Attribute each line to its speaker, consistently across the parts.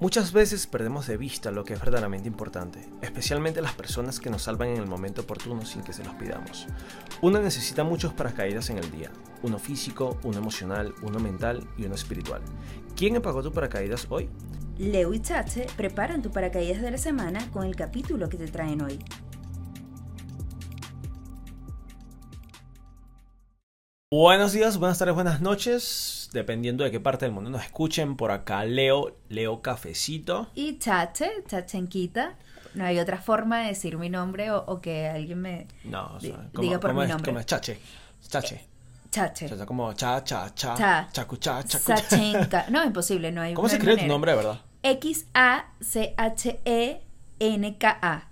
Speaker 1: Muchas veces perdemos de vista lo que es verdaderamente importante, especialmente las personas que nos salvan en el momento oportuno sin que se los pidamos. Uno necesita muchos paracaídas en el día, uno físico, uno emocional, uno mental y uno espiritual. ¿Quién empacó tu paracaídas hoy?
Speaker 2: Leo y Chache preparan tu paracaídas de la semana con el capítulo que te traen hoy.
Speaker 1: Buenos días, buenas tardes, buenas noches. Dependiendo de qué parte del mundo nos escuchen, por acá Leo, Leo Cafecito.
Speaker 2: Y Chache, Chachenquita. No hay otra forma de decir mi nombre o, o que alguien me
Speaker 1: No, o sea, ¿cómo,
Speaker 2: diga por
Speaker 1: cómo
Speaker 2: mi
Speaker 1: es,
Speaker 2: nombre.
Speaker 1: cómo es? Chache. Chache.
Speaker 2: Chache.
Speaker 1: O sea, como cha, cha, cha,
Speaker 2: Cha.
Speaker 1: chacucha, chacucha.
Speaker 2: Sachenka. No, imposible, no hay
Speaker 1: ¿Cómo se escribe tu nombre verdad?
Speaker 2: X-A-C-H-E-N-K-A.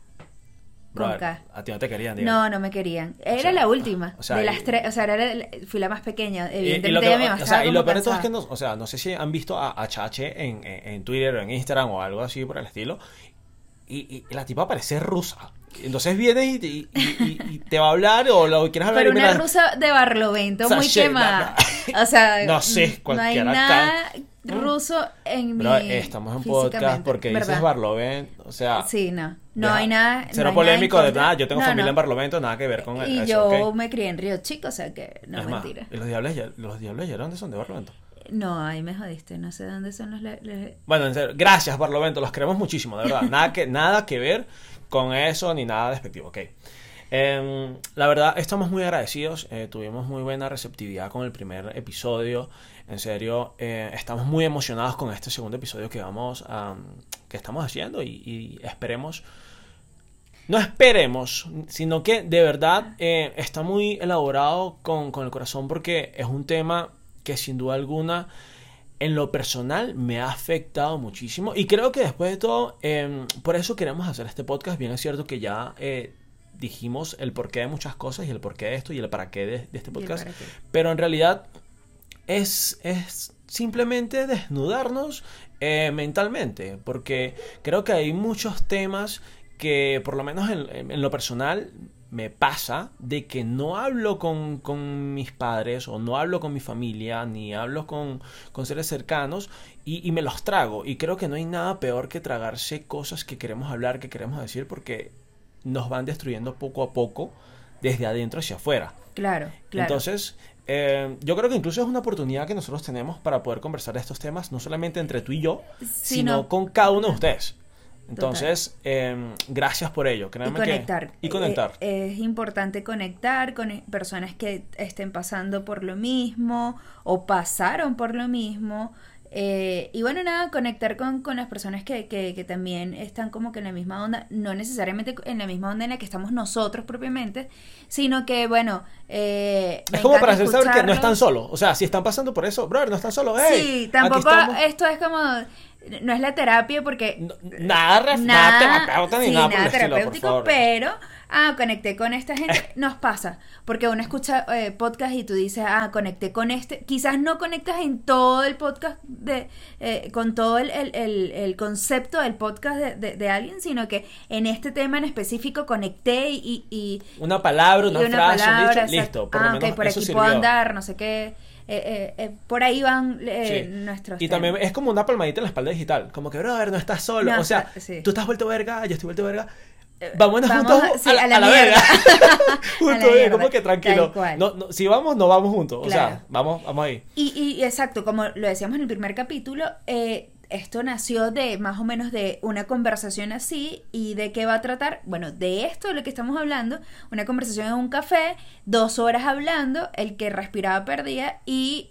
Speaker 2: Con K.
Speaker 1: a ti no te querían, digo.
Speaker 2: No, no me querían. Era
Speaker 1: sea,
Speaker 2: la última.
Speaker 1: o sea,
Speaker 2: de
Speaker 1: y-
Speaker 2: las tres. O sea, era la- fui la más pequeña.
Speaker 1: Y-
Speaker 2: Evidentemente,
Speaker 1: y, lo que- o sea, y lo peor de todo es que no, o sea, no sé si han visto a, a Chache en, en, en Twitter o en Instagram o algo así por el estilo. Y, y- y la tipa parece rusa. Entonces vienes y, te- y- y- y va a hablar o lo quieres hablar
Speaker 2: Pero
Speaker 1: y
Speaker 2: una rusa de Barlovento, muy quemada. O sea,
Speaker 1: No sé,
Speaker 2: no hay
Speaker 1: cualquiera
Speaker 2: nada. Ruso en mi
Speaker 1: Bro, estamos en podcast porque dices
Speaker 2: ¿verdad?
Speaker 1: Barlovento, o sea,
Speaker 2: Sí, no. No hay nada. No hay
Speaker 1: polémico
Speaker 2: nada
Speaker 1: de nada. Yo tengo
Speaker 2: No,
Speaker 1: familia
Speaker 2: no.
Speaker 1: en Barlovento, nada que ver con
Speaker 2: Y
Speaker 1: eso.
Speaker 2: yo
Speaker 1: ¿ok?
Speaker 2: me crié en Río Chico, o sea que no
Speaker 1: Es más,
Speaker 2: mentira.
Speaker 1: ¿y los diablos, ya- los diablos ya dónde son de Barlovento?
Speaker 2: No, ahí me jodiste. No sé dónde son los. le-
Speaker 1: Bueno, en serio, gracias Barlovento, los queremos muchísimo, de verdad. Nada que, nada que ver con eso ni nada despectivo, ok. Em, la verdad, estamos muy agradecidos. eh, tuvimos muy buena receptividad con el primer episodio. En serio, eh, estamos muy emocionados con este segundo episodio que vamos que estamos haciendo y, esperemos. No esperemos, sino que de verdad eh, está muy elaborado con, con el corazón porque es un tema que sin duda alguna en lo personal me ha afectado muchísimo y creo que después de todo, eh, por eso queremos hacer este podcast. Bien es cierto que ya dijimos el porqué de muchas cosas y el porqué de esto y el para qué de, de este podcast, pero en realidad es, es simplemente desnudarnos eh, mentalmente, porque creo que hay muchos temas que por lo menos en, en- en lo personal me pasa de que no hablo con, con mis padres o no hablo con mi familia ni hablo con, con seres cercanos y, y me los trago. Y creo que no hay nada peor que tragarse cosas que queremos hablar, que queremos decir porque nos van destruyendo poco a poco desde adentro hacia afuera.
Speaker 2: Claro, claro.
Speaker 1: Entonces, eh, yo creo que incluso es una oportunidad que nosotros tenemos para poder conversar de estos temas, no solamente entre tú y yo, sino
Speaker 2: Sino-
Speaker 1: con cada uno de ustedes. Entonces, eh, gracias por ello.
Speaker 2: y
Speaker 1: que-
Speaker 2: conectar.
Speaker 1: y conectar.
Speaker 2: Eh, es importante conectar con e- personas que estén pasando por lo mismo o pasaron por lo mismo. Eh, y bueno, nada, conectar con, con las personas que, que, que también están como que en la misma onda, no necesariamente en la misma onda en la que estamos nosotros propiamente, sino que, bueno, eh,
Speaker 1: es como para hacer saber que no están solos. O sea, si están pasando por eso, brother, no están solos. Hey,
Speaker 2: Sí, tampoco esto es como, no es la terapia porque
Speaker 1: No- nada, nada terapeuta ni
Speaker 2: sí,
Speaker 1: nada estilo, por
Speaker 2: terapéutico, pero ah, conecté con esta gente, nos pasa, porque uno escucha eh, podcast y tú dices, ah, conecté con este, quizás no conectas en todo el podcast de, eh, con todo el, el- el- el concepto del podcast de, de- de alguien, sino que en este tema en específico conecté y, y,
Speaker 1: Una palabra,
Speaker 2: y
Speaker 1: una, frase, un dicho, listo. Por
Speaker 2: ah,
Speaker 1: lo
Speaker 2: por
Speaker 1: eso
Speaker 2: aquí
Speaker 1: sirvió.
Speaker 2: puedo andar, no sé qué, eh, eh, eh, por ahí van
Speaker 1: Sí.
Speaker 2: nuestros
Speaker 1: Y también es como una palmadita en la espalda digital. Como que, brother, no estás solo.
Speaker 2: No,
Speaker 1: o sea,
Speaker 2: sí.
Speaker 1: tú estás vuelto verga, yo estoy vuelto verga. Vámonos
Speaker 2: vamos
Speaker 1: juntos
Speaker 2: a- sí,
Speaker 1: a, la,
Speaker 2: a la
Speaker 1: verga.
Speaker 2: A la
Speaker 1: como que tranquilo. No, no, si vamos, no vamos juntos. O sea, vamos, vamos ahí.
Speaker 2: Y, y exacto, como lo decíamos en el primer capítulo, eh, esto nació de más o menos de una conversación así y de qué va a tratar, bueno, de esto de lo que estamos hablando, una conversación en un café, dos horas hablando, el que respiraba perdía y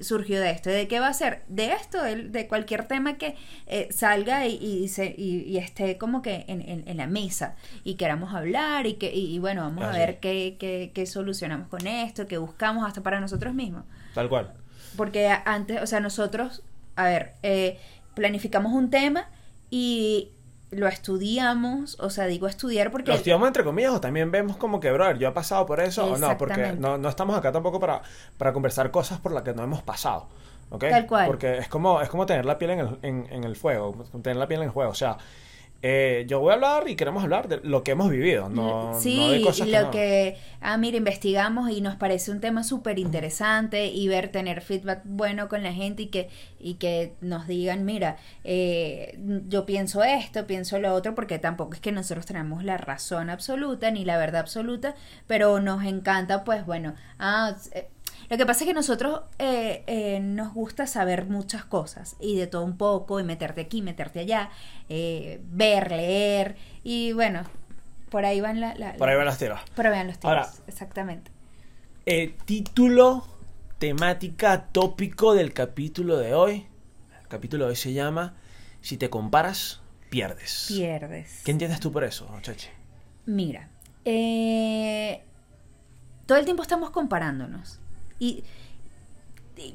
Speaker 2: surgió de esto, de qué va a ser, de esto, de, de cualquier tema que eh, salga y, y, se- y- y esté como que en, en- en la mesa y queramos hablar y que y, bueno, vamos a ver qué, qué, qué solucionamos con esto, qué buscamos hasta para nosotros mismos.
Speaker 1: Tal cual.
Speaker 2: Porque antes, o sea, nosotros, a ver, eh, planificamos un tema y lo estudiamos, o sea, digo estudiar porque...
Speaker 1: Lo estudiamos entre comillas o también vemos como que, brother, yo he pasado por eso o no, porque no, no estamos acá tampoco para, para conversar cosas por las que no hemos pasado. ¿ok?
Speaker 2: Tal cual.
Speaker 1: Porque es como, es como tener la piel en el, en, en el fuego, tener la piel en el juego. O sea, eh, yo voy a hablar y queremos hablar de lo que hemos vivido, no,
Speaker 2: sí,
Speaker 1: no de cosas
Speaker 2: y
Speaker 1: que
Speaker 2: lo
Speaker 1: no.
Speaker 2: que, ah, mira, investigamos y nos parece un tema súper interesante y ver, tener feedback bueno con la gente y que, y que nos digan, mira, eh, yo pienso esto, pienso lo otro, porque tampoco es que nosotros tenemos la razón absoluta ni la verdad absoluta, pero nos encanta, pues bueno, ah, eh, lo que pasa es que nosotros eh, eh, nos gusta saber muchas cosas y de todo un poco y meterte aquí, meterte allá, eh, ver, leer y bueno, por ahí van la, la-
Speaker 1: Por ahí van las tiras.
Speaker 2: por ahí van los tiros,
Speaker 1: Ahora-
Speaker 2: exactamente.
Speaker 1: Título, temática, tópico del capítulo de hoy. El capítulo de hoy se llama Si te comparas, pierdes.
Speaker 2: Pierdes.
Speaker 1: ¿Qué entiendes tú por eso, Cheche?
Speaker 2: Mira, todo el tiempo estamos comparándonos. Y,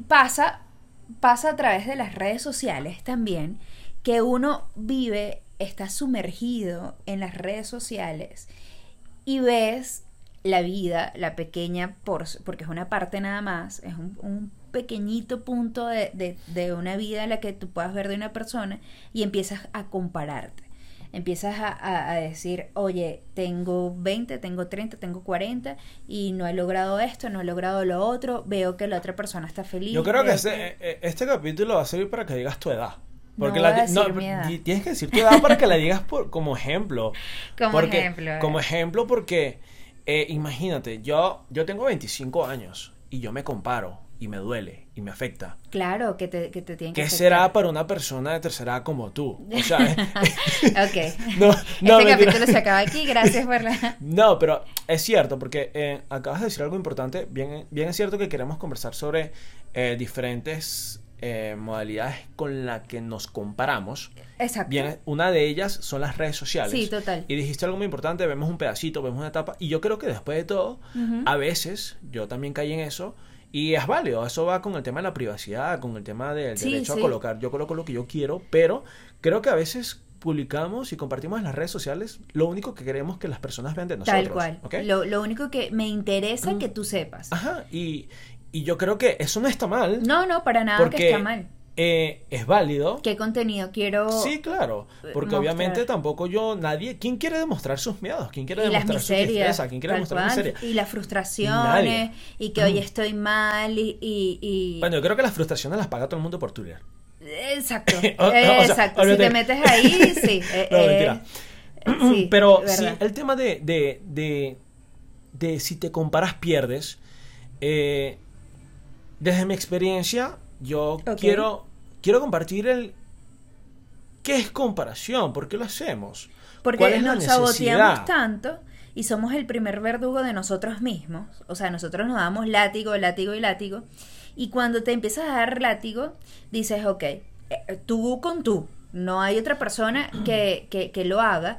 Speaker 2: pasa, pasa a través de las redes sociales también, que uno vive, está sumergido en las redes sociales y ves la vida, la pequeña, por, porque es una parte nada más, es un, un pequeñito punto de, de, de una vida en la que tú puedas ver de una persona y empiezas a compararte empiezas a, a- a decir, oye, tengo 20, tengo 30, tengo 40 y no he logrado esto, no he logrado lo otro, veo que la otra persona está feliz.
Speaker 1: Yo creo que este, eh, este capítulo va a servir para que digas tu edad. Porque la,
Speaker 2: a
Speaker 1: no, tienes que decir tu edad para que la digas por, como ejemplo.
Speaker 2: Como
Speaker 1: Porque-
Speaker 2: ejemplo, ver.
Speaker 1: Como ejemplo porque, eh, imagínate, yo, yo tengo 25 años y yo me comparo y me duele y me afecta.
Speaker 2: Claro, que te, que te tienen que
Speaker 1: ¿Qué
Speaker 2: aceptar.
Speaker 1: será para una persona de tercera edad como tú? O sea,
Speaker 2: Ok.
Speaker 1: no, no,
Speaker 2: este capítulo se acaba aquí, gracias por la...
Speaker 1: No, pero es cierto, porque eh, acabas de decir algo importante. Bien, bien es cierto que queremos conversar sobre eh, diferentes eh, modalidades con las que nos comparamos.
Speaker 2: Exacto.
Speaker 1: Bien, una de ellas son las redes sociales.
Speaker 2: Sí, total.
Speaker 1: Y dijiste algo muy importante, vemos un pedacito, vemos una etapa, y yo creo que después de todo,
Speaker 2: Ujú.
Speaker 1: a veces, yo también caí en eso, y es válido, eso va con el tema de la privacidad, con el tema del
Speaker 2: Sí,
Speaker 1: derecho
Speaker 2: sí.
Speaker 1: a colocar, yo coloco lo que yo quiero, pero creo que a veces publicamos y compartimos en las redes sociales lo único que queremos que las personas vean de nosotros.
Speaker 2: Tal cual. Lo, lo único que me interesa
Speaker 1: Mm.
Speaker 2: que tú sepas.
Speaker 1: Ajá, y, y yo creo que eso no está mal,
Speaker 2: No, no, para nada
Speaker 1: porque
Speaker 2: que está mal.
Speaker 1: Eh, es válido.
Speaker 2: ¿Qué contenido quiero...?
Speaker 1: Sí, claro, porque
Speaker 2: mostrar.
Speaker 1: obviamente tampoco yo, nadie, ¿quién quiere demostrar sus miedos? ¿Quién quiere
Speaker 2: y las
Speaker 1: demostrar su
Speaker 2: miserias,
Speaker 1: tristeza? ¿Quién quiere demostrar
Speaker 2: cual,
Speaker 1: miseria?
Speaker 2: y las frustraciones,
Speaker 1: Nadie.
Speaker 2: y que hoy
Speaker 1: Mm.
Speaker 2: estoy mal, y... y, y-
Speaker 1: Bueno, yo creo que las frustraciones las paga todo el mundo por Twitter.
Speaker 2: Exacto,
Speaker 1: O- o sea,
Speaker 2: exacto. si te metes ahí, sí. eh,
Speaker 1: No,
Speaker 2: eh,
Speaker 1: mentira.
Speaker 2: sí,
Speaker 1: Pero sí, el tema de, de, de, de si te comparas, pierdes. eh, desde mi experiencia, yo quiero, quiero compartir el... ¿Qué es comparación? ¿Por qué lo hacemos? ¿Cuál
Speaker 2: Porque nos saboteamos tanto y somos el primer verdugo de nosotros mismos. O sea, nosotros nos damos látigo, látigo y látigo. Y cuando te empiezas a dar látigo, dices, ok, eh, tú con tú. No hay otra persona que, que, que lo haga.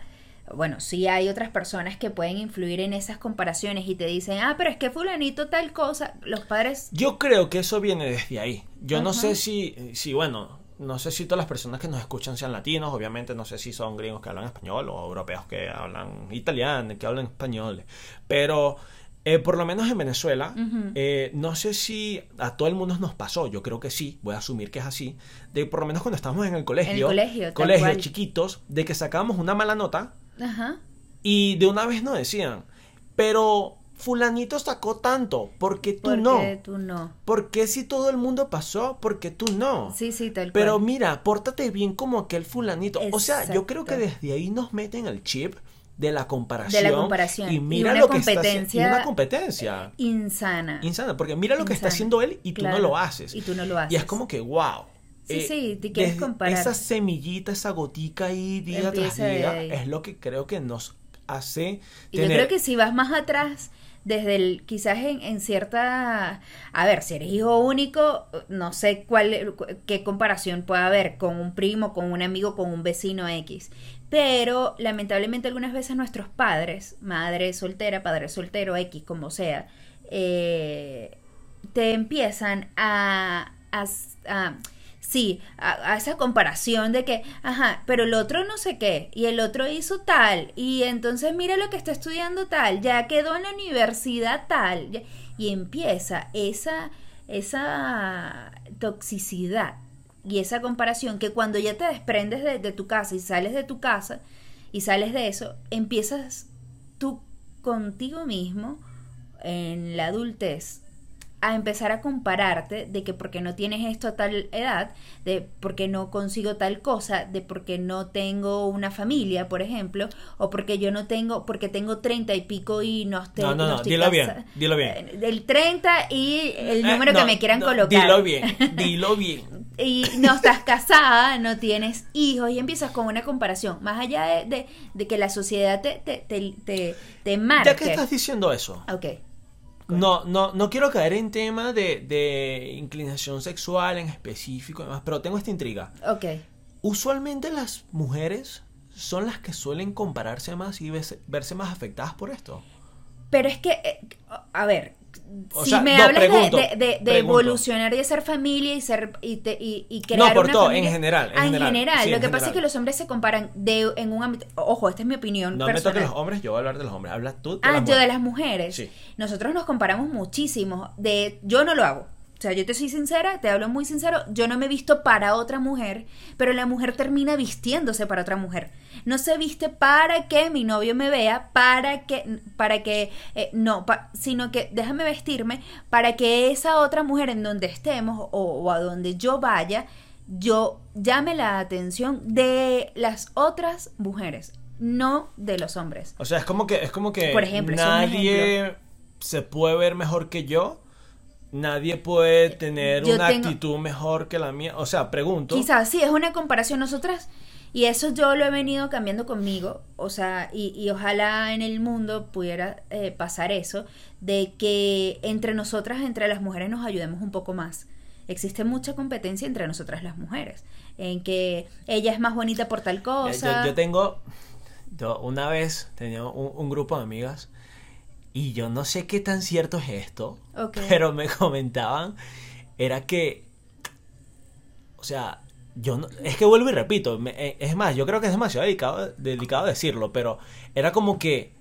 Speaker 2: Bueno, sí hay otras personas que pueden influir en esas comparaciones y te dicen, ah, pero es que fulanito tal cosa. Los padres...
Speaker 1: Yo creo que eso viene desde ahí. Yo no sé si, si, bueno, no sé si todas las personas que nos escuchan sean latinos, obviamente no sé si son gringos que hablan español o europeos que hablan italiano, que hablan español, pero eh, por lo menos en Venezuela, eh, no sé si a todo el mundo nos pasó, yo creo que sí, voy a asumir que es así, de por lo menos cuando estábamos en el colegio,
Speaker 2: colegio, tal
Speaker 1: colegio
Speaker 2: cual.
Speaker 1: chiquitos, de que sacábamos una mala nota
Speaker 2: Ajá.
Speaker 1: y de una vez nos decían, pero fulanito sacó tanto, porque tú
Speaker 2: Porque
Speaker 1: no.
Speaker 2: tú no.
Speaker 1: ¿Por qué si todo el mundo pasó? Porque tú no.
Speaker 2: Sí, sí, tal
Speaker 1: Pero
Speaker 2: cual.
Speaker 1: mira, pórtate bien como aquel fulanito. O sea, yo creo que desde ahí nos meten el chip de la comparación.
Speaker 2: De la comparación.
Speaker 1: Y
Speaker 2: Y
Speaker 1: mira
Speaker 2: una
Speaker 1: lo que está haciendo. una competencia.
Speaker 2: Insana.
Speaker 1: Insana. Porque mira lo que está haciendo él y tú
Speaker 2: Claro.
Speaker 1: no lo haces.
Speaker 2: Y tú no lo haces.
Speaker 1: Y es como que, wow.
Speaker 2: Sí, sí, te quieres comparar.
Speaker 1: Esa semillita, esa gotica ahí día tras
Speaker 2: Empieza
Speaker 1: día es lo que creo que nos hace
Speaker 2: Y yo creo que si vas más atrás, desde el, quizás en, en cierta, a ver, si eres hijo único, no sé cuál, qué comparación puede haber con un primo, con un amigo, con un vecino X. Pero lamentablemente algunas veces nuestros padres, madre soltera, padre soltero, X, como sea, eh, te empiezan a, a, a- sí, a, esa comparación de que, ajá, pero el otro no sé qué, y el otro hizo tal, y entonces mira lo que está estudiando tal, ya quedó en la universidad tal, y empieza esa, esa toxicidad y esa comparación que cuando ya te desprendes de, de tu casa y sales de tu casa, y sales de eso, empiezas tú contigo mismo en la adultez a empezar a compararte de que porque no tienes esto a tal edad, de porque no consigo tal cosa, de porque no tengo una familia, por ejemplo, o porque yo no tengo, porque tengo treinta y pico y no estoy...
Speaker 1: No, no, no,
Speaker 2: estoy
Speaker 1: dilo bien, dilo bien.
Speaker 2: Eh, Del 30 y el
Speaker 1: Eh,
Speaker 2: número que
Speaker 1: no,
Speaker 2: me quieran
Speaker 1: no,
Speaker 2: colocar.
Speaker 1: Dilo bien, dilo bien.
Speaker 2: Y no estás casada, no tienes hijos y empiezas con una comparación, más allá de, de- de que la sociedad te, te, te, te, te marque.
Speaker 1: Ya que estás diciendo eso,
Speaker 2: Ok.
Speaker 1: No, no, no quiero caer en tema de, de inclinación sexual en específico, y demás, pero tengo esta intriga.
Speaker 2: Ok.
Speaker 1: Usualmente las mujeres son las que suelen compararse más y verse, verse más afectadas por esto.
Speaker 2: Pero es que, eh, a ver,
Speaker 1: O
Speaker 2: si
Speaker 1: sea,
Speaker 2: me
Speaker 1: no,
Speaker 2: hablas de-
Speaker 1: pregunto,
Speaker 2: de, de- de
Speaker 1: pregunto.
Speaker 2: evolucionar y de ser familia y ser y, te- y, y crear
Speaker 1: No, por
Speaker 2: una
Speaker 1: todo,
Speaker 2: familia-
Speaker 1: en general, en
Speaker 2: Ah,
Speaker 1: general, sí,
Speaker 2: Lo
Speaker 1: en
Speaker 2: que pasa es que los hombres se comparan de en un ámbito. Ojo, esta es mi opinión
Speaker 1: No me
Speaker 2: personal.
Speaker 1: toques los hombres, yo voy a hablar de los hombres. Habla tú de
Speaker 2: Ah,
Speaker 1: las
Speaker 2: yo de las mujeres.
Speaker 1: Sí.
Speaker 2: Nosotros nos comparamos muchísimo. De, yo no lo hago. O sea, yo te soy sincera, te hablo muy sincero. Yo no me he visto para otra mujer, pero la mujer termina vistiéndose para otra mujer. No se viste para que mi novio me vea, para que, para que, eh, no, pa- sino que déjame vestirme para que esa otra mujer en donde estemos o, o a donde yo vaya, yo llame la atención de las otras mujeres, no de los hombres.
Speaker 1: O sea, es como que, es como que
Speaker 2: Por ejemplo,
Speaker 1: nadie se puede ver mejor que yo. Nadie puede tener
Speaker 2: Yo
Speaker 1: una
Speaker 2: tengo-
Speaker 1: actitud mejor que la mía. O sea, pregunto.
Speaker 2: Quizás sí, es una comparación nosotras. Y eso yo lo he venido cambiando conmigo. O sea, y, y ojalá en el mundo pudiera eh, pasar eso, de que entre nosotras, entre las mujeres, nos ayudemos un poco más. Existe mucha competencia entre nosotras las mujeres, en que ella es más bonita por tal
Speaker 1: Eh,
Speaker 2: cosa.
Speaker 1: Yo, yo tengo. Yo una vez tenía un, un grupo de amigas. Y yo no sé qué tan cierto es esto. Pero me comentaban. Era que. O sea. Yo no- es que vuelvo y repito. me- eh, es más, yo creo que es demasiado delicado, delicado decirlo. Pero era como que.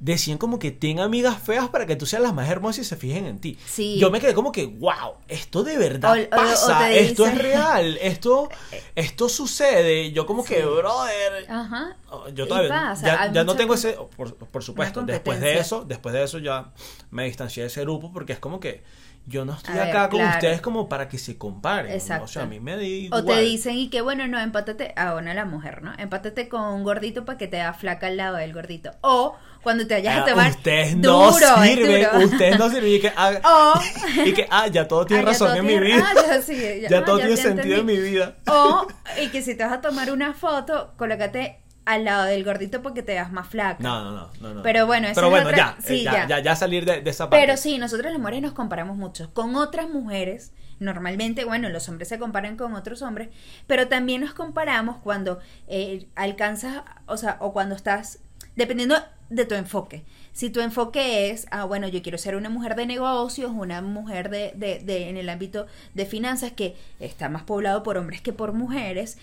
Speaker 1: Decían como que ten amigas feas para que tú seas las más hermosas y se fijen en ti.
Speaker 2: Sí.
Speaker 1: Yo me quedé como que, wow, esto de verdad
Speaker 2: O- o- o
Speaker 1: pasa, esto es real, esto, esto sucede. Yo como que, brother,
Speaker 2: Ajá.
Speaker 1: Yo todavía
Speaker 2: pasa,
Speaker 1: ya, ya no tengo ese, por, por supuesto, después de eso, después de eso ya me distancié de ese grupo porque es como que yo no estoy
Speaker 2: A ver,
Speaker 1: acá con
Speaker 2: claro.
Speaker 1: ustedes como para que se comparen. ¿no?
Speaker 2: Exacto.
Speaker 1: O sea, a mí me da
Speaker 2: O te dicen y que bueno, no, empátate, ah, bueno, la mujer, ¿no? Empátate con un gordito para que te da flaca al lado del gordito. O cuando te vayas
Speaker 1: Ah,
Speaker 2: a tomar
Speaker 1: ustedes no
Speaker 2: duro,
Speaker 1: sirven, ustedes no sirven y que, ah,
Speaker 2: O
Speaker 1: y que ah, ya todo tiene
Speaker 2: Ah, ya
Speaker 1: razón
Speaker 2: todo
Speaker 1: en mi
Speaker 2: tiene-
Speaker 1: vida.
Speaker 2: ah, ya, sí, ya-
Speaker 1: ya
Speaker 2: ah,
Speaker 1: todo
Speaker 2: ya
Speaker 1: tiene sentido en mi vida.
Speaker 2: O, y que si te vas a tomar una foto, colócate al lado del gordito porque te veas más flaca.
Speaker 1: No, no, no, no, no.
Speaker 2: Pero bueno,
Speaker 1: Pero
Speaker 2: es
Speaker 1: bueno,
Speaker 2: otra-
Speaker 1: ya,
Speaker 2: sí,
Speaker 1: ya,
Speaker 2: ya.
Speaker 1: ya, ya salir de, de esa parte.
Speaker 2: Pero sí, nosotros las mujeres nos comparamos mucho con otras mujeres. Normalmente, bueno, los hombres se comparan con otros hombres, pero también nos comparamos cuando eh, alcanzas, o sea, o cuando estás, dependiendo de tu enfoque. Si tu enfoque es, ah, bueno, yo quiero ser una mujer de negocios, una mujer de, de, de- en el ámbito de finanzas que está más poblado por hombres que por mujeres,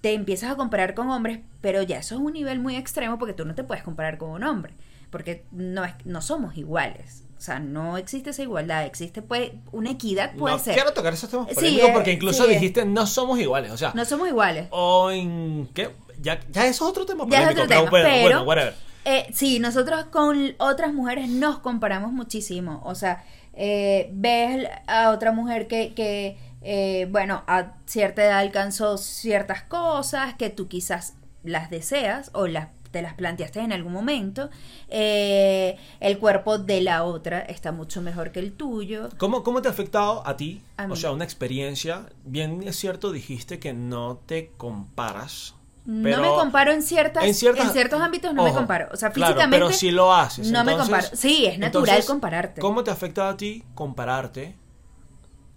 Speaker 2: te empiezas a comparar con hombres, pero ya eso es un nivel muy extremo porque tú no te puedes comparar con un hombre, porque no, es, no somos iguales. O sea, no existe esa igualdad, existe pues una equidad puede
Speaker 1: no
Speaker 2: ser.
Speaker 1: quiero tocar esos temas
Speaker 2: Sí,
Speaker 1: polémicos
Speaker 2: eh,
Speaker 1: porque incluso
Speaker 2: sí, eh.
Speaker 1: dijiste no somos iguales, o sea,
Speaker 2: No somos iguales.
Speaker 1: o en qué, ya, ya eso es otro tema
Speaker 2: Ya es
Speaker 1: polémico,
Speaker 2: otro tema,
Speaker 1: bueno,
Speaker 2: pero-
Speaker 1: bueno, whatever.
Speaker 2: Eh, sí, nosotros con otras mujeres nos comparamos muchísimo. O sea, eh, ves a otra mujer que, que eh, bueno, a cierta edad alcanzó ciertas cosas que tú quizás las deseas o las te las planteaste en algún momento. Eh, el cuerpo de la otra está mucho mejor que el tuyo.
Speaker 1: ¿Cómo, ¿Cómo te ha afectado a ti?
Speaker 2: A
Speaker 1: o sea, una experiencia. Bien es cierto, dijiste que no te comparas.
Speaker 2: no me comparo en ciertas,
Speaker 1: en
Speaker 2: ciertos ámbitos, no me comparo. O sea,
Speaker 1: claro,
Speaker 2: físicamente.
Speaker 1: pero si lo haces.
Speaker 2: no me comparo. Sí, es natural
Speaker 1: entonces,
Speaker 2: compararte.
Speaker 1: ¿Cómo te afecta a ti compararte?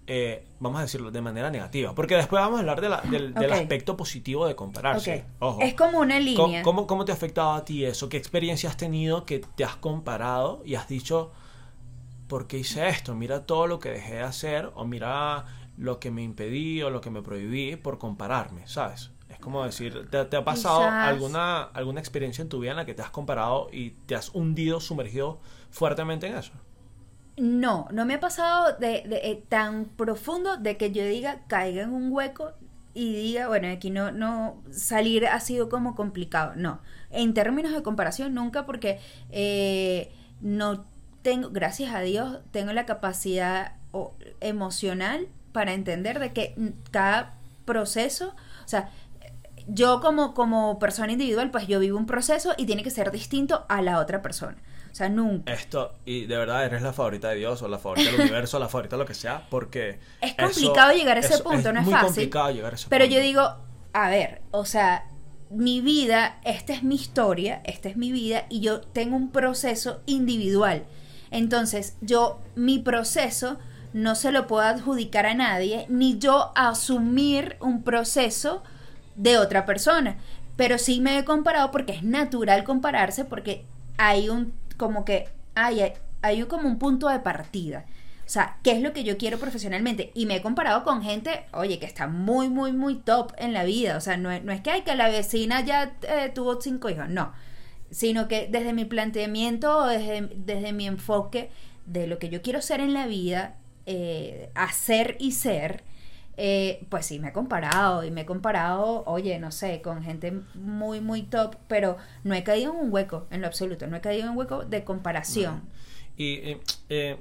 Speaker 1: Eh, vamos a decirlo de manera negativa. Porque después vamos a hablar de la- del, aspecto positivo de compararse. Ojo.
Speaker 2: Es como una
Speaker 1: ¿Cómo,
Speaker 2: línea.
Speaker 1: cómo, cómo te ha afectado a ti eso? ¿Qué experiencia has tenido que te has comparado y has dicho, ¿por qué hice esto? Mira todo lo que dejé de hacer o mira lo que me impedí o lo que me prohibí por compararme, ¿sabes? Es como decir, ¿te, te ha pasado
Speaker 2: Quizás-
Speaker 1: alguna, alguna experiencia en tu vida en la que te has comparado y te has hundido, sumergido fuertemente en eso?
Speaker 2: No, no me ha pasado de, de- eh, tan profundo de que yo diga caiga en un hueco y diga, bueno, aquí no, no, salir ha sido como complicado. No, en términos de comparación nunca porque eh, no tengo, gracias a Dios, tengo la capacidad emocional para entender de que cada proceso, o sea, yo como, como persona individual, pues yo vivo un proceso y tiene que ser distinto a la otra persona. O sea, nunca.
Speaker 1: Esto, y de verdad eres la favorita de Dios o la favorita del universo, la favorita de lo que sea, porque...
Speaker 2: Es complicado llegar a ese punto, no es
Speaker 1: muy
Speaker 2: fácil.
Speaker 1: complicado llegar a ese
Speaker 2: pero
Speaker 1: punto.
Speaker 2: yo digo, a ver, o sea, mi vida, esta es mi historia, esta es mi vida y yo tengo un proceso individual. Entonces, yo, mi proceso no se lo puedo adjudicar a nadie, ni yo asumir un proceso de otra persona. Pero sí me he comparado porque es natural compararse porque hay un como que hay, hay como un punto de partida. O sea, ¿qué es lo que yo quiero profesionalmente? Y me he comparado con gente, oye, que está muy, muy, muy top en la vida. O sea, no no es que hay que la vecina ya eh, tuvo cinco hijos, no. Sino que desde mi planteamiento, desde, desde mi enfoque de lo que yo quiero ser en la vida, eh, hacer y ser, eh, pues sí, me he comparado y me he comparado, oye, no sé, con gente muy, muy top, pero no he caído en un hueco, en lo absoluto, no he caído en un hueco de comparación.
Speaker 1: Y, eh, eh,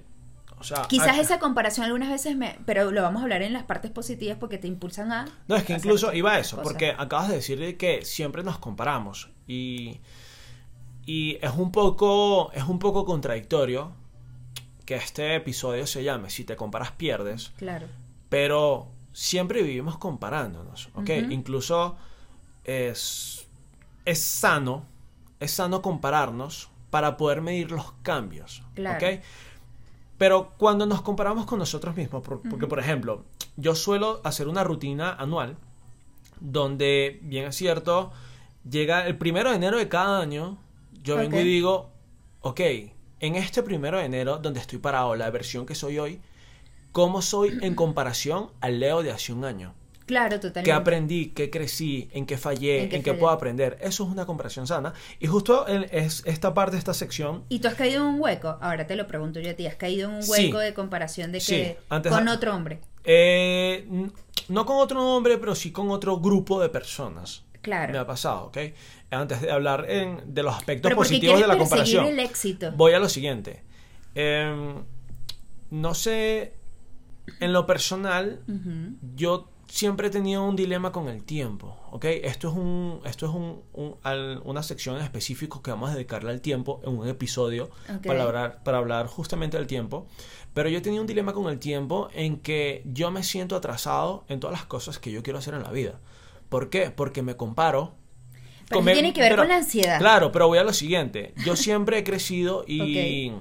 Speaker 1: o sea,
Speaker 2: Quizás
Speaker 1: hay-
Speaker 2: esa comparación algunas veces me... Pero lo vamos a hablar en las partes positivas porque te impulsan a...
Speaker 1: No, es que incluso iba a eso,
Speaker 2: cosas.
Speaker 1: porque acabas de decir que siempre nos comparamos y, y es un poco es un poco contradictorio que este episodio se llame Si te comparas pierdes,
Speaker 2: Claro.
Speaker 1: pero siempre vivimos comparándonos, ¿ok? Incluso es, es sano, es sano compararnos para poder medir los cambios,
Speaker 2: Claro.
Speaker 1: ¿ok? Pero cuando nos comparamos con nosotros mismos, por- porque por ejemplo, yo suelo hacer una rutina anual donde, bien es cierto, llega el primero de enero de cada año, yo vengo y digo, ok, en este primero de enero donde estoy parado, la versión que soy hoy, ¿cómo soy en comparación al Leo de hace un año?
Speaker 2: Claro, totalmente.
Speaker 1: ¿Qué aprendí? ¿Qué crecí? ¿En qué fallé?
Speaker 2: ¿En qué
Speaker 1: ¿En qué
Speaker 2: fallé?
Speaker 1: puedo aprender? Eso es una comparación sana. Y justo en- es esta parte, esta sección,
Speaker 2: ¿Y tú has caído en un hueco? Ahora te lo pregunto yo a ti. ¿Has caído en un
Speaker 1: Sí.
Speaker 2: hueco de comparación de
Speaker 1: Sí,
Speaker 2: que
Speaker 1: antes-
Speaker 2: con otro hombre?
Speaker 1: eh, no con otro nombre, pero sí con otro grupo de personas.
Speaker 2: Claro.
Speaker 1: Me ha pasado, ¿ok? Antes de hablar en- de los aspectos positivos de la comparación.
Speaker 2: el éxito.
Speaker 1: Voy a lo siguiente. Em, no sé, en lo personal, yo siempre he tenido un dilema con el tiempo, ¿ok? Esto es, un, esto es un, un- al- una sección en específico que vamos a dedicarle al tiempo en un episodio para, hablar, para hablar justamente del tiempo. Pero yo he tenido un dilema con el tiempo en que yo me siento atrasado en todas las cosas que yo quiero hacer en la vida. ¿Por qué? Porque me comparo.
Speaker 2: Pero
Speaker 1: con-
Speaker 2: eso tiene que ver
Speaker 1: pero-
Speaker 2: con la ansiedad.
Speaker 1: Claro, pero voy a lo siguiente. Yo siempre he crecido y,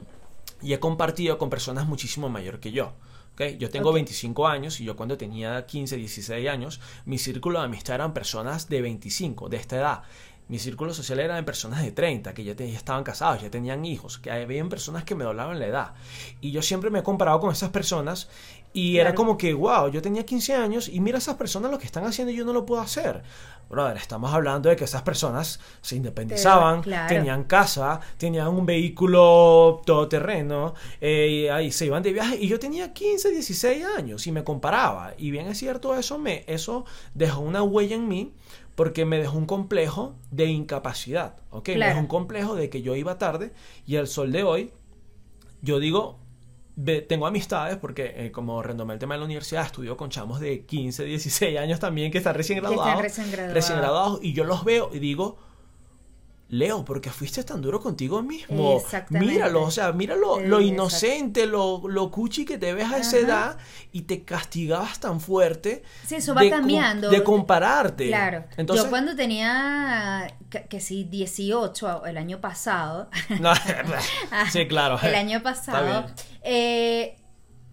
Speaker 1: y he compartido con personas muchísimo mayor que yo. ¿Ok? Yo tengo
Speaker 2: Ok.
Speaker 1: 25 años y yo cuando tenía 15, 16 años, mi círculo de amistad eran personas de 25, de esta edad. Mi círculo social era de personas de 30, que ya, te- ya estaban casados, ya tenían hijos, que habían personas que me doblaban la edad. Y yo siempre me he comparado con esas personas y era como que, wow, yo tenía 15 años y mira esas personas lo que están haciendo y yo no lo puedo hacer. Brother, estamos hablando de que esas personas se independizaban,
Speaker 2: claro.
Speaker 1: tenían casa, tenían un vehículo todoterreno, eh, y ahí se iban de viaje y yo tenía 15, 16 años y me comparaba. Y bien es cierto, eso, me, eso dejó una huella en mí porque me dejó un complejo de incapacidad, ¿ok? Me dejó un complejo de que yo iba tarde y el sol de hoy, yo digo, tengo amistades porque eh, como retomé el tema de la universidad, estudio con chamos de 15, 16 años también que están recién
Speaker 2: Que están recién graduados.
Speaker 1: recién graduados y yo los veo y digo, Leo, ¿por qué fuiste tan duro contigo mismo?
Speaker 2: Exactamente.
Speaker 1: Míralo, o sea, míralo lo inocente, lo, lo cuchi que te ves a esa
Speaker 2: Ajá.
Speaker 1: edad y te castigabas tan fuerte.
Speaker 2: Sí, eso va
Speaker 1: de
Speaker 2: cambiando.
Speaker 1: De compararte.
Speaker 2: Claro.
Speaker 1: Entonces,
Speaker 2: Yo cuando tenía, que, que sí, 18 el año pasado.
Speaker 1: No, sí, claro.
Speaker 2: El año pasado. eh,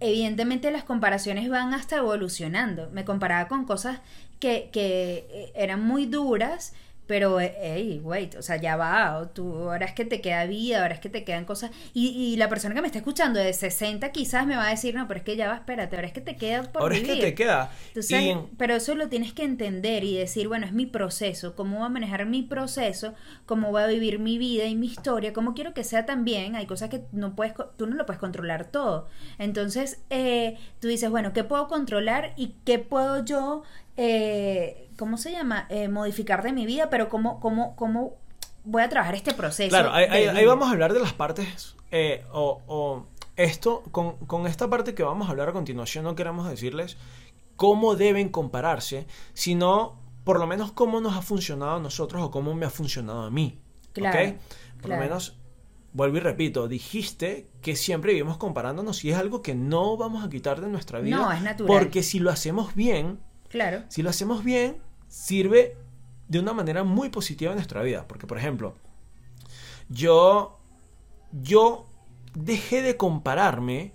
Speaker 2: evidentemente las comparaciones van hasta evolucionando. Me comparaba con cosas que, que eh, eran muy duras. Pero, eh, hey, wait, o sea, ya va, tú, ahora es que te queda vida, ahora es que te quedan cosas. Y, y la persona que me está escuchando de 60 quizás me va a decir, no, pero es que ya va, espérate, ahora es que te queda por
Speaker 1: Ahora es
Speaker 2: vivir.
Speaker 1: que te queda.
Speaker 2: Entonces,
Speaker 1: Y-
Speaker 2: pero eso lo tienes que entender y decir, bueno, es mi proceso, cómo voy a manejar mi proceso, cómo voy a vivir mi vida y mi historia, cómo quiero que sea también. Hay cosas que no puedes, tú no lo puedes controlar todo. Entonces, eh, tú dices, bueno, ¿qué puedo controlar y qué puedo yo eh, ¿cómo se llama? Eh, modificar de mi vida, pero cómo, cómo, cómo voy a trabajar este proceso.
Speaker 1: Claro, ahí, ahí- ahí vamos a hablar de las partes, eh, o, o esto, con, con esta parte que vamos a hablar a continuación, no queremos decirles cómo deben compararse, sino por lo menos cómo nos ha funcionado a nosotros o cómo me ha funcionado a mí.
Speaker 2: Claro,
Speaker 1: Por
Speaker 2: claro.
Speaker 1: lo menos, vuelvo y repito, dijiste que siempre vivimos comparándonos y es algo que no vamos a quitar de nuestra vida.
Speaker 2: No, es natural.
Speaker 1: Porque si lo hacemos bien,
Speaker 2: Claro.
Speaker 1: si lo hacemos bien, sirve de una manera muy positiva en nuestra vida. Porque, por ejemplo, yo, yo dejé de compararme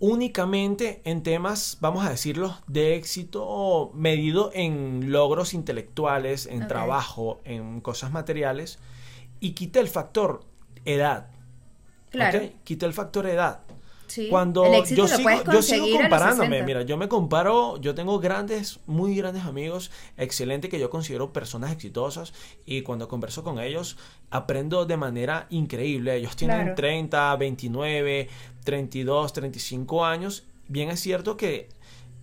Speaker 1: únicamente en temas, vamos a decirlo, de éxito medido en logros intelectuales, en trabajo, en cosas materiales, y quité el factor edad.
Speaker 2: Claro.
Speaker 1: Quité el factor edad.
Speaker 2: Sí.
Speaker 1: Cuando
Speaker 2: el éxito
Speaker 1: yo
Speaker 2: lo
Speaker 1: sigo, yo comparándome,
Speaker 2: 60.
Speaker 1: mira, yo me comparo, yo tengo grandes, muy grandes amigos, excelentes que yo considero personas exitosas y cuando converso con ellos aprendo de manera increíble. Ellos tienen
Speaker 2: Claro.
Speaker 1: 30, 29, 32, 35 años. Bien es cierto que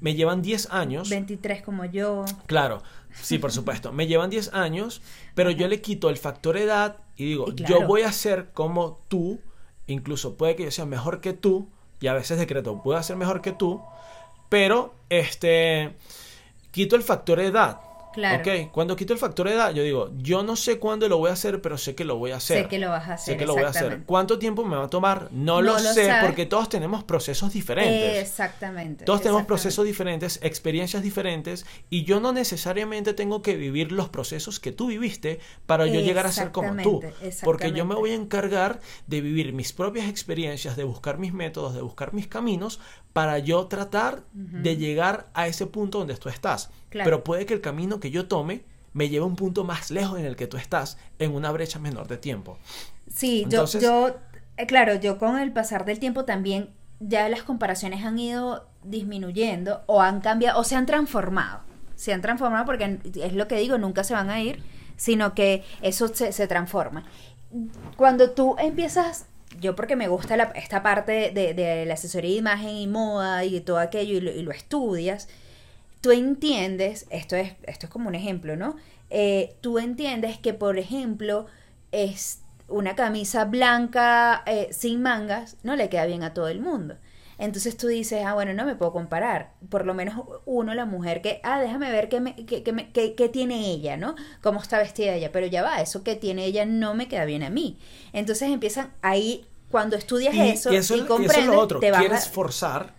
Speaker 1: me llevan 10 años.
Speaker 2: 23 como yo.
Speaker 1: Claro, sí, por supuesto. Me llevan 10 años, pero yo le quito el factor edad y digo,
Speaker 2: Y claro.
Speaker 1: yo voy a ser como tú, incluso puede que yo sea mejor que tú, y a veces decreto, puedo ser mejor que tú, pero este quito el factor edad.
Speaker 2: Claro.
Speaker 1: Ok, cuando quito el factor edad, yo digo, yo no sé cuándo lo voy a hacer, pero sé que lo voy a hacer.
Speaker 2: Sé que lo vas a hacer.
Speaker 1: Sé que lo voy a hacer. ¿Cuánto tiempo me va a tomar? No,
Speaker 2: No
Speaker 1: lo,
Speaker 2: lo
Speaker 1: sé, porque todos tenemos procesos diferentes.
Speaker 2: Exactamente.
Speaker 1: Todos tenemos
Speaker 2: exactamente.
Speaker 1: procesos diferentes, experiencias diferentes, y yo no necesariamente tengo que vivir los procesos que tú viviste para yo llegar a ser como tú. Porque yo me voy a encargar de vivir mis propias experiencias, de buscar mis métodos, de buscar mis caminos, para yo tratar de llegar a ese punto donde tú estás.
Speaker 2: Claro.
Speaker 1: Pero puede que el camino que yo tome me lleve a un punto más lejos en el que tú estás, en una brecha menor de tiempo.
Speaker 2: Sí,
Speaker 1: Entonces-
Speaker 2: yo, yo, eh, claro, yo con el pasar del tiempo también ya las comparaciones han ido disminuyendo o han cambiado o se han transformado. Se han transformado porque es lo que digo, nunca se van a ir, sino que eso se, se transforma. Cuando tú empiezas, yo porque me gusta la- esta parte de, de la asesoría de imagen y moda y todo aquello y lo, y lo estudias, tú entiendes, esto es, esto es como un ejemplo, ¿no? Eh, tú entiendes que, por ejemplo, es una camisa blanca eh, sin mangas no le queda bien a todo el mundo. Entonces tú dices, ah, bueno, no me puedo comparar. Por lo menos uno, la mujer, que, ah, déjame ver qué, me, qué, qué me- qué- qué tiene ella, ¿no? Cómo está vestida ella. Pero ya va, eso que tiene ella no me queda bien a mí. Entonces empiezan ahí, cuando estudias
Speaker 1: Y,
Speaker 2: eso
Speaker 1: y
Speaker 2: y,
Speaker 1: eso, y eso es
Speaker 2: comprendes,
Speaker 1: lo otro.
Speaker 2: te vas
Speaker 1: Quieres
Speaker 2: a-
Speaker 1: forzar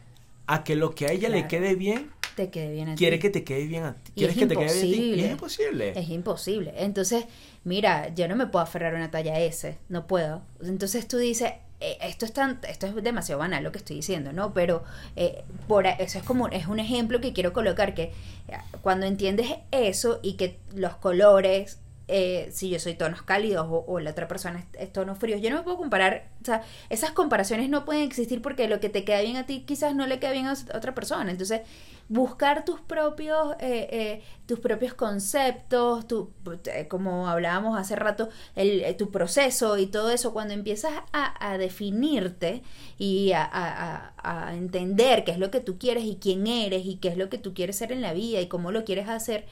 Speaker 1: a que lo que a ella le quede bien,
Speaker 2: te quede bien a ti.
Speaker 1: quiere que te quede bien a ti. Quieres
Speaker 2: es
Speaker 1: que te quede bien a ti. Y es imposible.
Speaker 2: Es imposible. Entonces, mira, yo no me puedo aferrar a una talla S, no puedo. Entonces tú dices, eh, esto es tan, esto es demasiado banal lo que estoy diciendo, ¿no? Pero eh, por eso es como es un ejemplo que quiero colocar que eh, cuando entiendes eso y que los colores eh, si yo soy tonos cálidos o, la otra persona es, tonos fríos, yo no me puedo comparar, o sea, esas comparaciones no pueden existir porque lo que te queda bien a ti quizás no le queda bien a otra persona. Entonces, buscar tus propios, eh, eh, tus propios conceptos, tu, eh, como hablábamos hace rato, el, eh, tu proceso y todo eso, cuando empiezas a, definirte y a- a entender qué es lo que tú quieres y quién eres y qué es lo que tú quieres ser en la vida y cómo lo quieres hacer,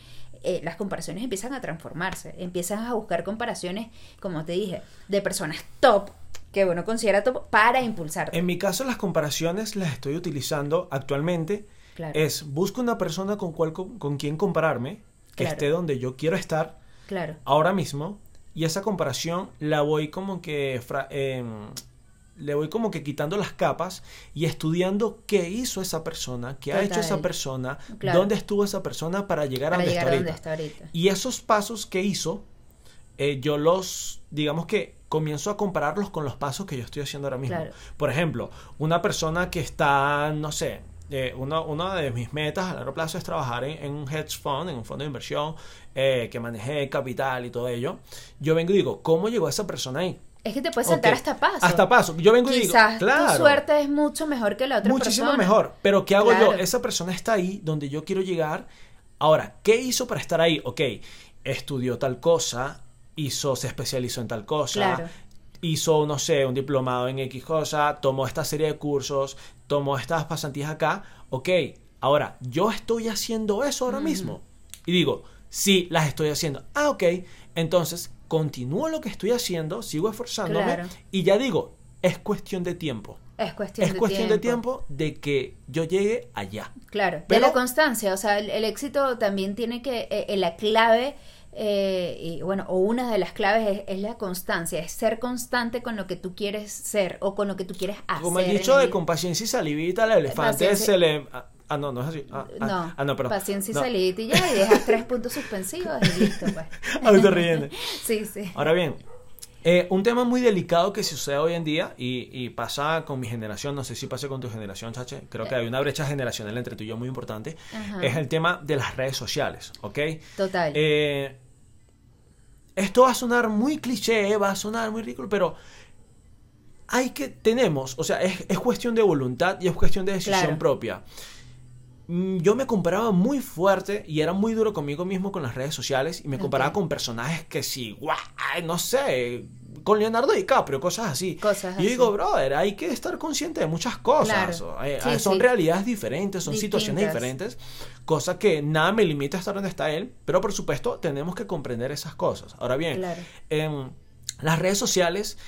Speaker 2: eh, las comparaciones empiezan a transformarse, empiezas a buscar comparaciones, como te dije, de personas top que uno considera top para impulsarte.
Speaker 1: En mi caso, las comparaciones las estoy utilizando actualmente.
Speaker 2: Claro.
Speaker 1: Es busco una persona con, cual, con, con quien compararme, que
Speaker 2: Claro.
Speaker 1: esté donde yo quiero estar
Speaker 2: Claro.
Speaker 1: ahora mismo, y esa comparación la voy como que fra- em, le voy como que quitando las capas y estudiando qué hizo esa persona, qué ha hecho esa persona,
Speaker 2: Claro.
Speaker 1: dónde estuvo esa persona para llegar a donde
Speaker 2: llegar
Speaker 1: está
Speaker 2: a donde
Speaker 1: ahorita.
Speaker 2: está ahorita.
Speaker 1: Y esos pasos que hizo, eh, yo los, digamos que comienzo a compararlos con los pasos que yo estoy haciendo ahora mismo.
Speaker 2: Claro.
Speaker 1: Por ejemplo, una persona que está, no sé, eh, uno- una de mis metas a largo plazo es trabajar en, en un hedge fund, en un fondo de inversión eh, que maneje capital y todo ello. Yo vengo y digo, ¿cómo llegó esa persona ahí?
Speaker 2: Es que te puedes saltar hasta paso.
Speaker 1: Hasta paso. Yo vengo y digo, claro.
Speaker 2: tu suerte es mucho mejor que la otra
Speaker 1: Muchísimo
Speaker 2: persona.
Speaker 1: mejor. Pero ¿qué hago yo? Esa persona está ahí donde yo quiero llegar. Ahora, ¿qué hizo para estar ahí? Ok, estudió tal cosa, hizo, se especializó en tal cosa,
Speaker 2: Claro.
Speaker 1: hizo, no sé, un diplomado en X cosa, tomó esta serie de cursos, tomó estas pasantías acá. Ok, Ahora, yo estoy haciendo eso ahora mismo. Y digo, sí, las estoy haciendo. Ah, ok. Entonces, continúo lo que estoy haciendo, sigo esforzándome
Speaker 2: Claro.
Speaker 1: y ya digo, es cuestión de tiempo.
Speaker 2: Es cuestión,
Speaker 1: Es
Speaker 2: de,
Speaker 1: cuestión
Speaker 2: tiempo.
Speaker 1: de tiempo de que yo llegue allá.
Speaker 2: Claro, de
Speaker 1: Pero-
Speaker 2: la constancia, o sea, el, el éxito también tiene que, eh, eh, la clave, eh, y bueno, o una de las claves es, es la constancia, es ser constante con lo que tú quieres ser o con lo que tú quieres hacer.
Speaker 1: Como el dicho de con paciencia y salivita, al elefante se le... Ah, ah, no, no es así. Ah, ah,
Speaker 2: no,
Speaker 1: ah, no, perdón.
Speaker 2: paciencia y
Speaker 1: No.
Speaker 2: salida y ya, y dejas tres puntos suspensivos y listo, pues.
Speaker 1: Autorriendo.
Speaker 2: sí, sí.
Speaker 1: Ahora bien, eh, un tema muy delicado que sucede hoy en día y, y pasa con mi generación, no sé si pase con tu generación, Chache, creo que hay una brecha generacional entre tú y yo muy importante,
Speaker 2: Ajá.
Speaker 1: es el tema de las redes sociales, ¿ok?
Speaker 2: Total.
Speaker 1: Eh, esto va a sonar muy cliché, va a sonar muy ridículo, pero hay que, tenemos, o sea, es, es cuestión de voluntad y es cuestión de decisión
Speaker 2: Claro.
Speaker 1: propia. Mm, Yo me comparaba muy fuerte y era muy duro conmigo mismo con las redes sociales y me comparaba con personajes que sí, guau, no sé, con Leonardo DiCaprio, cosas así.
Speaker 2: Cosas
Speaker 1: y yo
Speaker 2: así.
Speaker 1: digo, brother, hay que estar consciente de muchas cosas.
Speaker 2: Claro.
Speaker 1: Eh,
Speaker 2: Sí,
Speaker 1: son
Speaker 2: sí.
Speaker 1: realidades diferentes, son situaciones diferentes, cosa que nada me limita a estar donde está él, pero por supuesto tenemos que comprender esas cosas. Ahora bien,
Speaker 2: Claro.
Speaker 1: en las redes sociales,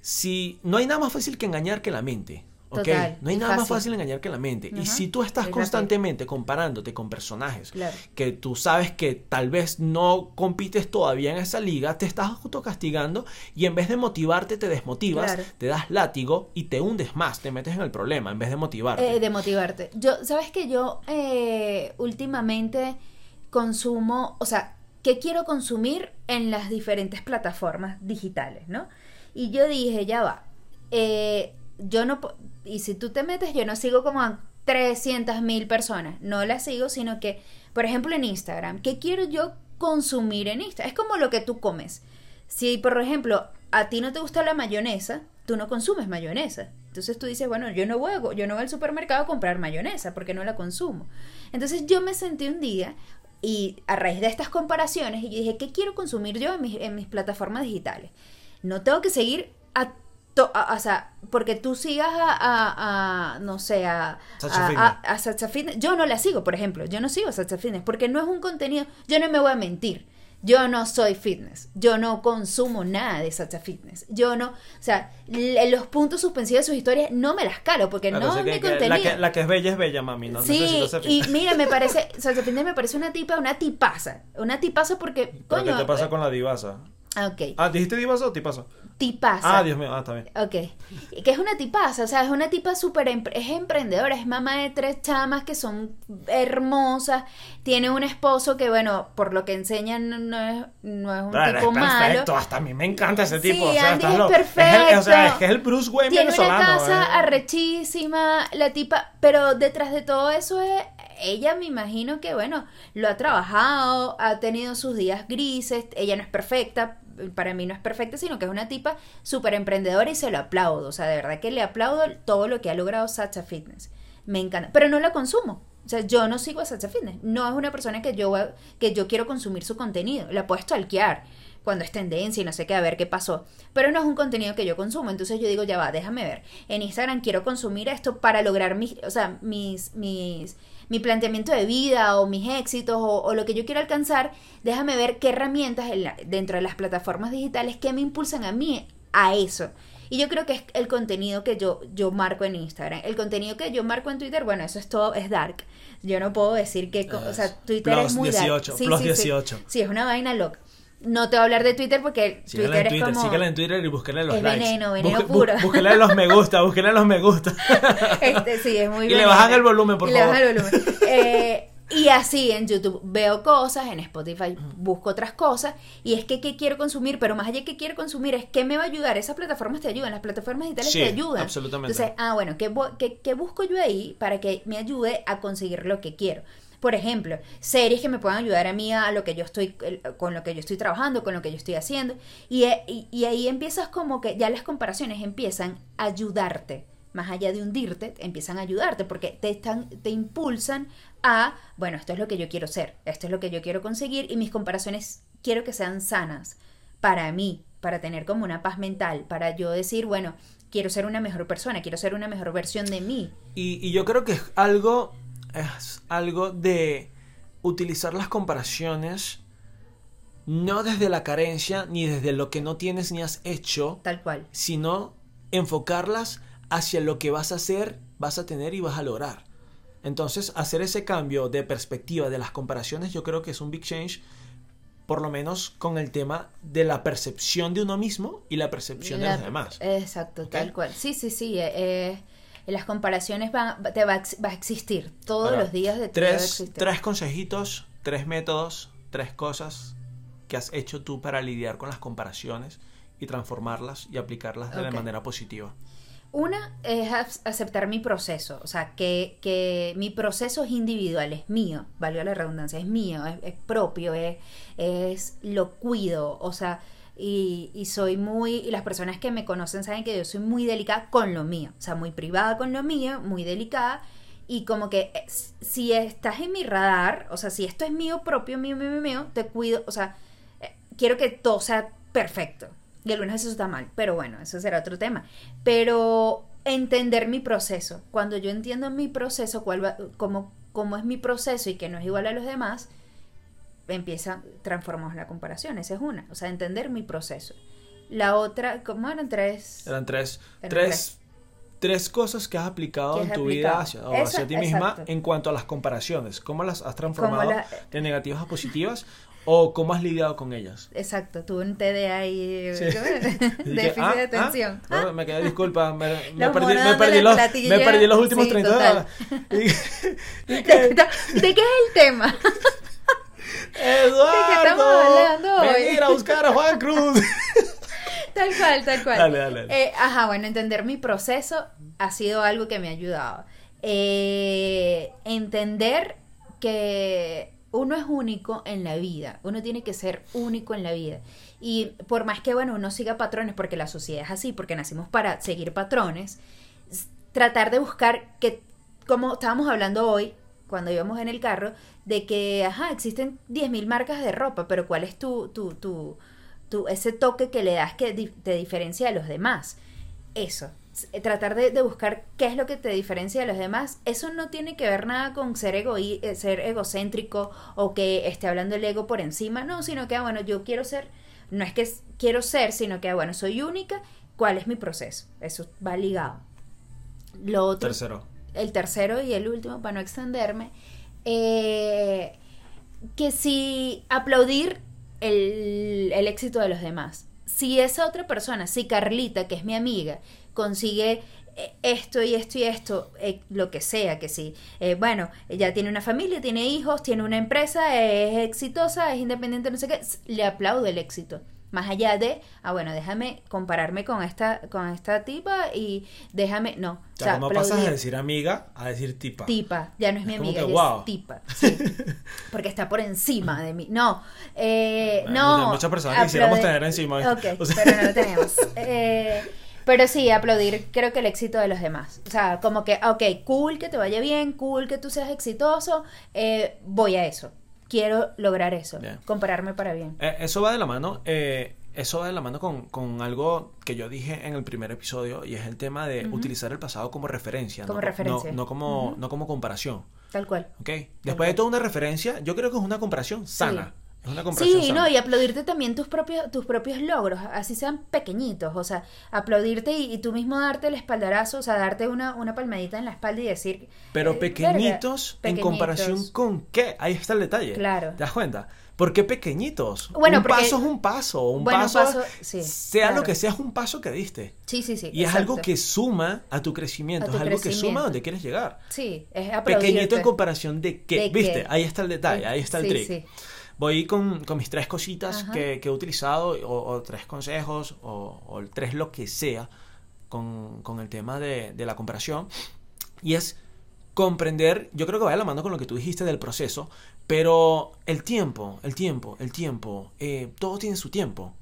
Speaker 1: si no hay nada más fácil que engañar que la mente. No hay nada más
Speaker 2: fácil.
Speaker 1: engañar que la mente. Y si tú estás
Speaker 2: es
Speaker 1: constantemente comparándote con personajes
Speaker 2: Claro.
Speaker 1: que tú sabes que tal vez no compites todavía en esa liga, te estás autocastigando y en vez de motivarte te desmotivas,
Speaker 2: Claro.
Speaker 1: te das látigo y te hundes más, te metes en el problema en vez de motivarte.
Speaker 2: Eh, de motivarte. Yo, sabes que yo eh, últimamente consumo, o sea, ¿qué quiero consumir en las diferentes plataformas digitales, no? Y yo dije, ya va, eh, yo no, y si tú te metes, yo no sigo como a 300 mil personas, no las sigo, sino que, por ejemplo, en Instagram, ¿qué quiero yo consumir en Instagram? Es como lo que tú comes. Si, por ejemplo, a ti no te gusta la mayonesa, tú no consumes mayonesa. Entonces tú dices, bueno, yo no voy, yo no voy al supermercado a comprar mayonesa porque no la consumo. Entonces yo me sentí un día y a raíz de estas comparaciones y dije, ¿qué quiero consumir yo en mis, en mis plataformas digitales? No tengo que seguir a, to- a- o sea, porque tú sigas a, a- a, no sé, a,
Speaker 1: Sacha
Speaker 2: a, Sacha Fitness. Yo no la sigo, por ejemplo. Yo no sigo a Sacha Fitness porque no es un contenido. Yo no me voy a mentir. Yo no soy fitness. Yo no consumo nada de Sacha Fitness. Yo no. O sea, los puntos suspensivos de sus historias no me las calo porque
Speaker 1: Claro,
Speaker 2: no es mi
Speaker 1: que- que
Speaker 2: contenido.
Speaker 1: la, que, la que es bella es bella, mami. No,
Speaker 2: Sí, y mira, me parece, Sacha Fitness me parece una tipa, una tipaza. Una tipaza porque,
Speaker 1: ¿Pero
Speaker 2: coño.
Speaker 1: qué te pasa
Speaker 2: eh,
Speaker 1: con la divasa?
Speaker 2: Ah, Ok,
Speaker 1: Ah, ¿dijiste divasa o tipaza?
Speaker 2: tipaza.
Speaker 1: Ah, Dios mío, ah, está bien.
Speaker 2: Ok. Que es una tipaza, o sea, es una tipa súper, empre- es emprendedora, es mamá de tres chamas que son hermosas, tiene un esposo que, bueno, por lo que enseñan no es, no es un
Speaker 1: Brother,
Speaker 2: tipo
Speaker 1: es
Speaker 2: malo.
Speaker 1: perfecto, hasta a mí me encanta ese
Speaker 2: Sí,
Speaker 1: tipo. o sea,
Speaker 2: Andy es
Speaker 1: loco. el- o
Speaker 2: perfecto.
Speaker 1: sea, es que es el Bruce Wayne
Speaker 2: Tiene una
Speaker 1: venezolano.
Speaker 2: casa
Speaker 1: eh.
Speaker 2: arrechísima, la tipa, pero detrás de todo eso es, ella me imagino que, bueno, lo ha trabajado, ha tenido sus días grises, ella no es perfecta, para mí no es perfecta, sino que es una tipa súper emprendedora y se lo aplaudo, o sea, de verdad que le aplaudo todo lo que ha logrado Sacha Fitness, me encanta, pero no la consumo. O sea, yo no sigo a Sacha Fitness. No es una persona que yo, voy- que yo quiero consumir su contenido. La puedo stalkear cuando es tendencia y no sé qué, a ver qué pasó. Pero no es un contenido que yo consumo. Entonces yo digo, ya va, déjame ver. En Instagram quiero consumir esto para lograr mis, o sea, mis, mis, mi planteamiento de vida o mis éxitos o, o lo que yo quiero alcanzar. Déjame ver qué herramientas en la- dentro de las plataformas digitales que me impulsan a mí a eso. Y yo creo que es el contenido que yo, yo marco en Instagram. El contenido que yo marco en Twitter, bueno, eso es todo, es dark. Yo no puedo decir que, o sea, Twitter
Speaker 1: Plus
Speaker 2: es muy
Speaker 1: 18,
Speaker 2: dark. Sí,
Speaker 1: plus
Speaker 2: sí, sí.
Speaker 1: 18.
Speaker 2: Sí, es una vaina loca. No te voy a hablar de Twitter porque
Speaker 1: Síguela
Speaker 2: Twitter
Speaker 1: en Twitter,
Speaker 2: es como...
Speaker 1: síguela en Twitter y búsquenle los
Speaker 2: Es
Speaker 1: likes.
Speaker 2: veneno, veneno
Speaker 1: Busque-
Speaker 2: puro.
Speaker 1: bú- Búsquenle los me gusta, búsquenle los me gusta.
Speaker 2: Este, sí, es muy
Speaker 1: Y le bajan el volumen, por
Speaker 2: Y
Speaker 1: favor.
Speaker 2: le bajan el volumen. Eh, y así en YouTube veo cosas, en Spotify busco otras cosas, y es que qué quiero consumir, pero más allá de qué quiero consumir, es qué me va a ayudar. Esas plataformas te ayudan, las plataformas digitales
Speaker 1: Sí,
Speaker 2: te ayudan.
Speaker 1: absolutamente.
Speaker 2: Entonces, ah, bueno, ¿qué, qué- qué busco yo ahí para que me ayude a conseguir lo que quiero? Por ejemplo, series que me puedan ayudar a mí a lo que yo estoy, con lo que yo estoy trabajando, con lo que yo estoy haciendo. Y, eh, y, y ahí empiezas como que ya las comparaciones empiezan a ayudarte. Más allá de hundirte, empiezan a ayudarte porque te, están, te impulsan a, bueno, esto es lo que yo quiero ser, esto es lo que yo quiero conseguir y mis comparaciones quiero que sean sanas para mí, para tener como una paz mental, para yo decir, bueno, quiero ser una mejor persona, quiero ser una mejor versión de mí.
Speaker 1: Y, y yo creo que es algo es algo de utilizar las comparaciones no desde la carencia ni desde lo que no tienes ni has hecho,
Speaker 2: Tal cual.
Speaker 1: sino enfocarlas hacia lo que vas a hacer, vas a tener y vas a lograr. Entonces, hacer ese cambio de perspectiva de las comparaciones, yo creo que es un big change, por lo menos con el tema de la percepción de uno mismo y la percepción de los demás.
Speaker 2: Exacto, tal cual. Sí, sí, sí. eh, eh, las comparaciones van, te va, va a existir todos
Speaker 1: Ahora,
Speaker 2: los días de tu vida va
Speaker 1: tres,
Speaker 2: existir.
Speaker 1: tres consejitos, tres métodos, tres cosas que has hecho tú para lidiar con las comparaciones y transformarlas y aplicarlas de manera positiva.
Speaker 2: Una es ac- aceptar mi proceso, o sea, que, que mi proceso es individual, es mío, valga la redundancia, es mío, es, es propio, es, es lo cuido, o sea, y, soy muy, y las personas que me conocen saben que yo soy muy delicada con lo mío, o sea, muy privada con lo mío, muy delicada, y como que eh, si estás en mi radar, o sea, si esto es mío propio, mío, mío, mío, mío, te cuido, o sea, eh, quiero que todo sea perfecto. Y algunas veces eso está mal, pero bueno, eso será otro tema. Pero entender mi proceso. Cuando yo entiendo mi proceso, cuál va- cómo, cómo es mi proceso y que no es igual a los demás, empieza, transformamos la comparación. Esa es una. O sea, entender mi proceso. La otra, ¿cómo eran tres?
Speaker 1: Eran tres,
Speaker 2: Eran
Speaker 1: tres, tres cosas que has aplicado en tu
Speaker 2: aplicado.
Speaker 1: vida hacia, o hacia ti misma
Speaker 2: exacto.
Speaker 1: en cuanto a las comparaciones. ¿Cómo las has transformado
Speaker 2: la-
Speaker 1: de negativas a positivas o cómo has lidiado con ellas?
Speaker 2: Exacto, tuve un TDA ahí,
Speaker 1: Sí.
Speaker 2: déficit
Speaker 1: Y ah,
Speaker 2: de
Speaker 1: ah,
Speaker 2: atención.
Speaker 1: no, me quedé, disculpa, me, me perdí, me perdí los, me perdí los últimos
Speaker 2: Sí,
Speaker 1: 30
Speaker 2: total.
Speaker 1: Y- y
Speaker 2: ¿De, de qué es el tema?
Speaker 1: Eduardo,
Speaker 2: estamos hablando hoy?
Speaker 1: venir a buscar a Juan Cruz.
Speaker 2: Tal cual, tal cual.
Speaker 1: Dale, dale, dale.
Speaker 2: Eh, ajá, bueno, entender mi proceso ha sido algo que me ha ayudado. Eh, entender que uno es único en la vida, uno tiene que ser único en la vida. Y por más que, bueno, uno siga patrones, porque la sociedad es así, porque nacimos para seguir patrones, tratar de buscar que, como estábamos hablando hoy, cuando íbamos en el carro, de que, ajá, existen 10.000 marcas de ropa, pero ¿cuál es tu, tu, tu, tu- ese toque que le das que te diferencia de los demás? Eso, tratar de, de buscar qué es lo que te diferencia de los demás, eso no tiene que ver nada con ser, egoí- eh, ser egocéntrico o que esté hablando el ego por encima, no, sino que, ah, bueno, yo quiero ser, no es que quiero ser, sino que, ah, bueno, soy única, ¿cuál es mi proceso? Eso va ligado. Lo otro,
Speaker 1: Tercero.
Speaker 2: El tercero y el último, para no extenderme, eh, que si aplaudir el, el éxito de los demás. Si esa otra persona, si Carlita, que es mi amiga, consigue eh, esto y esto y esto, eh, lo que sea, que sí, eh, bueno, ella tiene una familia, tiene hijos, tiene una empresa, es exitosa, es independiente, no sé qué, le aplaudo el éxito. Más allá de, ah, bueno, déjame compararme con esta, con esta tipa y déjame, no.
Speaker 1: O sea, ¿cómo pasas de decir amiga a decir tipa?
Speaker 2: Tipa, ya no es mi
Speaker 1: Es
Speaker 2: amiga,
Speaker 1: que, wow.
Speaker 2: es tipa. Sí, porque está por encima de mí. No, eh, no.
Speaker 1: muchas personas quisiéramos tener encima.
Speaker 2: Ok,
Speaker 1: O sea-
Speaker 2: pero no lo tenemos. Eh, pero sí, aplaudir creo que el éxito de los demás. O sea, como que, ok, cool que te vaya bien, cool que tú seas exitoso, eh, voy a eso. Quiero lograr eso,
Speaker 1: Bien.
Speaker 2: compararme para bien.
Speaker 1: Eh, eso va de la mano, eh, eso va de la mano con, con algo que yo dije en el primer episodio y es el tema de utilizar el pasado como referencia,
Speaker 2: Como
Speaker 1: no,
Speaker 2: referencia.
Speaker 1: no, no como, no como comparación,
Speaker 2: Tal cual.
Speaker 1: ¿ok? Después de toda una referencia, yo creo que es una comparación sana, es una comparación
Speaker 2: Sí,
Speaker 1: sana.
Speaker 2: no, y aplaudirte también tus propios, tus propios logros, así sean pequeñitos, o sea, aplaudirte y, y tú mismo darte el espaldarazo, o sea, darte una, una palmadita en la espalda y decir...
Speaker 1: Pero
Speaker 2: eh,
Speaker 1: pequeñitos en comparación con qué, ahí está el detalle.
Speaker 2: Claro.
Speaker 1: ¿Te das cuenta? ¿Por qué pequeñitos?
Speaker 2: Bueno,
Speaker 1: un
Speaker 2: porque-
Speaker 1: paso es un paso, un
Speaker 2: Bueno,
Speaker 1: paso,
Speaker 2: paso, sí,
Speaker 1: sea
Speaker 2: claro.
Speaker 1: lo que sea, es un paso que diste.
Speaker 2: Sí, sí, sí.
Speaker 1: Y es algo que suma a tu crecimiento,
Speaker 2: A tu
Speaker 1: es algo que suma a donde quieres llegar.
Speaker 2: Sí, es aplaudirte.
Speaker 1: Pequeñito en comparación de qué,
Speaker 2: ¿De
Speaker 1: ¿viste?
Speaker 2: qué?
Speaker 1: Ahí está el detalle, ahí está el
Speaker 2: Sí,
Speaker 1: trick.
Speaker 2: sí.
Speaker 1: Voy con, con mis tres cositas que, que he utilizado, o, o tres consejos, o, o tres lo que sea, con, con el tema de, de la comparación. Y es comprender, yo creo que va de la mano con lo que tú dijiste del proceso, pero el tiempo, el tiempo, el tiempo, eh, todo tiene su tiempo.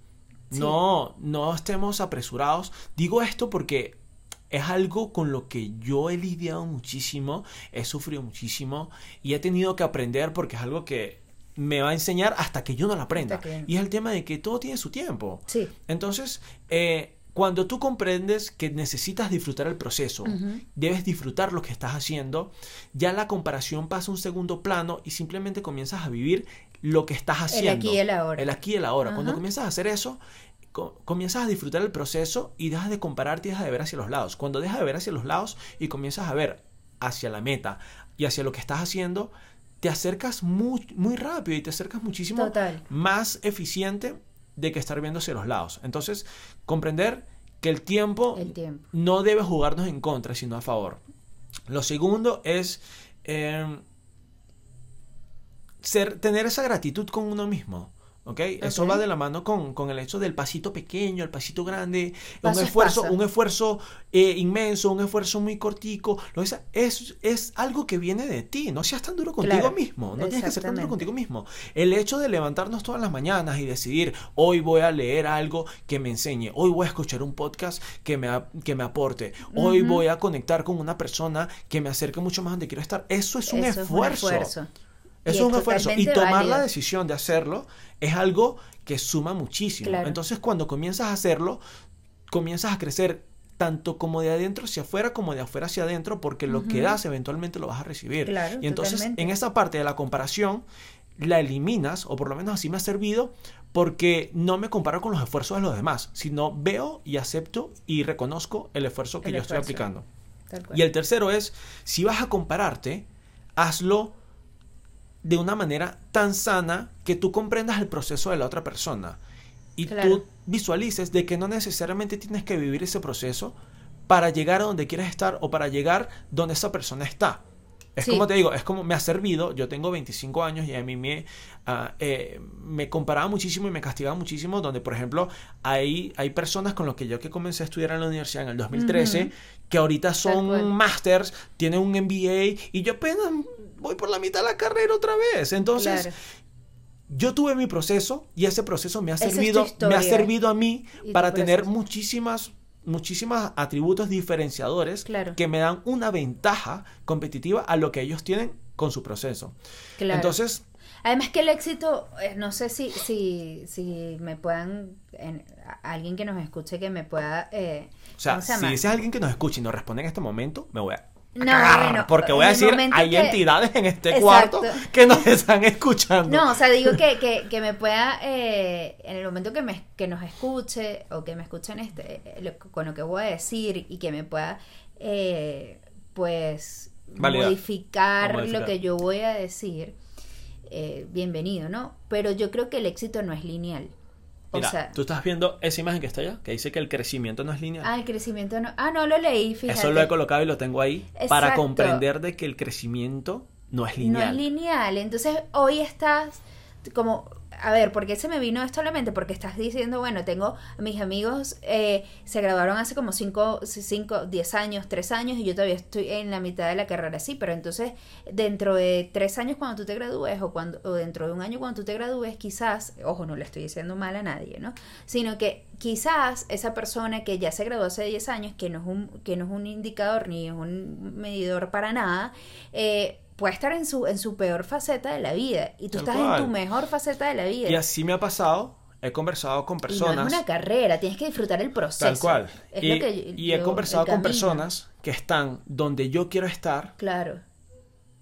Speaker 2: Sí.
Speaker 1: No, no estemos apresurados. Digo esto porque es algo con lo que yo he lidiado muchísimo, he sufrido muchísimo y he tenido que aprender porque es algo que me va a enseñar hasta que yo no lo aprenda.
Speaker 2: Que-
Speaker 1: Y es el tema de que todo tiene su tiempo.
Speaker 2: Sí,
Speaker 1: Entonces, eh, cuando tú comprendes que necesitas disfrutar el proceso, debes disfrutar lo que estás haciendo, ya la comparación pasa a un segundo plano y simplemente comienzas a vivir lo que estás haciendo.
Speaker 2: El aquí y el ahora.
Speaker 1: El aquí y el ahora. Cuando comienzas a hacer eso, comienzas a disfrutar el proceso y dejas de compararte y dejas de ver hacia los lados. Cuando dejas de ver hacia los lados y comienzas a ver hacia la meta y hacia lo que estás haciendo, te acercas muy, muy rápido y te acercas muchísimo más eficiente de que estar hacia los lados. Entonces, comprender que el tiempo, no debe jugarnos en contra, sino a favor. Lo segundo es eh, ser, tener esa gratitud con uno mismo. ¿Okay? Eso va de la mano con, el hecho del pasito pequeño, el pasito grande, un esfuerzo, un esfuerzo eh, inmenso, un esfuerzo muy cortico. Lo es, es, algo que viene de ti. No seas tan duro contigo mismo. No tienes que ser tan duro contigo mismo. El hecho de levantarnos todas las mañanas y decidir, hoy voy a leer algo que me enseñe, hoy voy a escuchar un podcast que me, que me aporte, hoy voy a conectar con una persona que me acerque mucho más donde quiero estar. Eso es un esfuerzo. Eso es un esfuerzo. Y tomar la decisión de hacerlo es algo que suma muchísimo. Entonces, cuando comienzas a hacerlo, comienzas a crecer tanto como de adentro hacia afuera como de afuera hacia adentro, porque lo que das eventualmente lo vas a recibir. y entonces, en esa parte de la comparación, la eliminas, o por lo menos así me ha servido, porque no me comparo con los esfuerzos de los demás, sino veo y acepto y reconozco el esfuerzo que yo estoy aplicando. Y el tercero es, si vas a compararte, hazlo de una manera tan sana que tú comprendas el proceso de la otra persona y tú visualices de que no necesariamente tienes que vivir ese proceso para llegar a donde quieres estar o para llegar donde esa persona está. Es como te digo, es como me ha servido, yo tengo 25 años y a mí me, ah, eh, me comparaba muchísimo y me castigaba muchísimo, donde por ejemplo hay, hay personas con las que yo que comencé a estudiar en la universidad en el 2013, que ahorita son masters, tienen un MBA y yo apenas voy por la mitad de la carrera otra vez. Entonces, yo tuve mi proceso y ese proceso me ha servido, me ha servido a mí para tener muchísimas muchísimos atributos diferenciadores que me dan una ventaja competitiva a lo que ellos tienen con su proceso. Entonces,
Speaker 2: Además que el éxito, eh, no sé si, si, si me puedan, alguien que nos escuche que me pueda... Eh,
Speaker 1: o sea, si dices alguien que nos escuche y nos responde en este momento, me voy a no, porque voy a decir, hay entidades en este cuarto que nos están escuchando.
Speaker 2: No, o sea, digo que, que, me pueda, eh, en el momento que, me, que nos escuche o que me escuchen este, eh, con lo que voy a decir y que me pueda, eh, pues, modificar, lo que yo voy a decir, bienvenido, ¿no? Pero yo creo que el éxito no es lineal.
Speaker 1: Mira, tú estás viendo esa imagen que está allá, que dice que el crecimiento no es lineal.
Speaker 2: Ah, el crecimiento no. Ah, no lo leí, fíjate.
Speaker 1: Eso lo he colocado y lo tengo ahí para comprender de que el crecimiento no es lineal.
Speaker 2: No es lineal. Entonces, hoy estás como a ver, ¿por qué se me vino esto a la mente? Porque estás diciendo, bueno, tengo mis amigos, eh, se graduaron hace como 5, 5, 10 años, 3 años y yo todavía estoy en la mitad de la carrera, sí, pero entonces dentro de 3 años cuando tú te gradúes o, cuando, o dentro de un año cuando tú te gradúes, quizás, ojo, no le estoy diciendo mal a nadie, ¿no? Sino que quizás esa persona que ya se graduó hace 10 años, que no es un, que no es un indicador ni es un medidor para nada, eh, puede estar en su, en su peor faceta de la vida y tú estás en tu mejor faceta de la vida.
Speaker 1: Y así me ha pasado. He conversado con personas.
Speaker 2: no es una carrera, tienes que disfrutar el proceso.
Speaker 1: Tal cual. y, he conversado con personas que están donde yo quiero estar.
Speaker 2: Claro.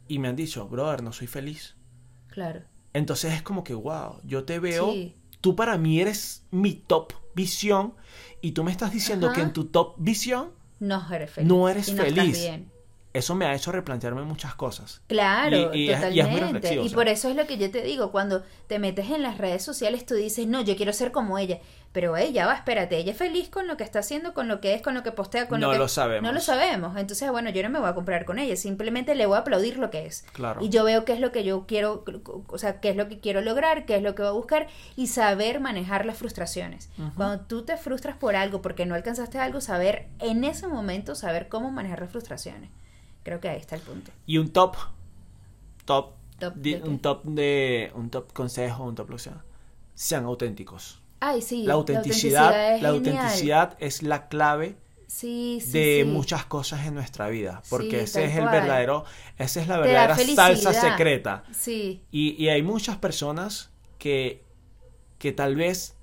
Speaker 1: Y me han dicho, brother, no soy feliz.
Speaker 2: Claro.
Speaker 1: Entonces es como que, wow, yo te veo. Tú para mí eres mi top visión. Y tú me estás diciendo que en tu top visión.
Speaker 2: No eres feliz.
Speaker 1: No eres feliz eso me ha hecho replantearme muchas cosas.
Speaker 2: Claro, y, totalmente. Y, por eso es lo que yo te digo, cuando te metes en las redes sociales, tú dices, no, yo quiero ser como ella. Pero ella va, espérate, ella es feliz con lo que está haciendo, con lo que es, con lo que postea, con
Speaker 1: no
Speaker 2: lo que...
Speaker 1: lo sabemos.
Speaker 2: No lo sabemos. Entonces, bueno, yo no me voy a comprar con ella, simplemente le voy a aplaudir lo que es. Claro. Y yo veo qué es lo que yo quiero, o sea, qué es lo que quiero lograr, qué es lo que voy a buscar y saber manejar las frustraciones. Cuando tú te frustras por algo, porque no alcanzaste algo, saber en ese momento, saber cómo manejar las frustraciones. Creo que ahí está el punto.
Speaker 1: Y un top, top, un top de, un top consejo, un top lo sea, sean auténticos.
Speaker 2: Ay, sí.
Speaker 1: La autenticidad, la autenticidad, es, la clave de muchas cosas en nuestra vida, porque ese es el verdadero, esa es la verdadera salsa secreta.
Speaker 2: Sí.
Speaker 1: Y, y hay muchas personas que, que tal vez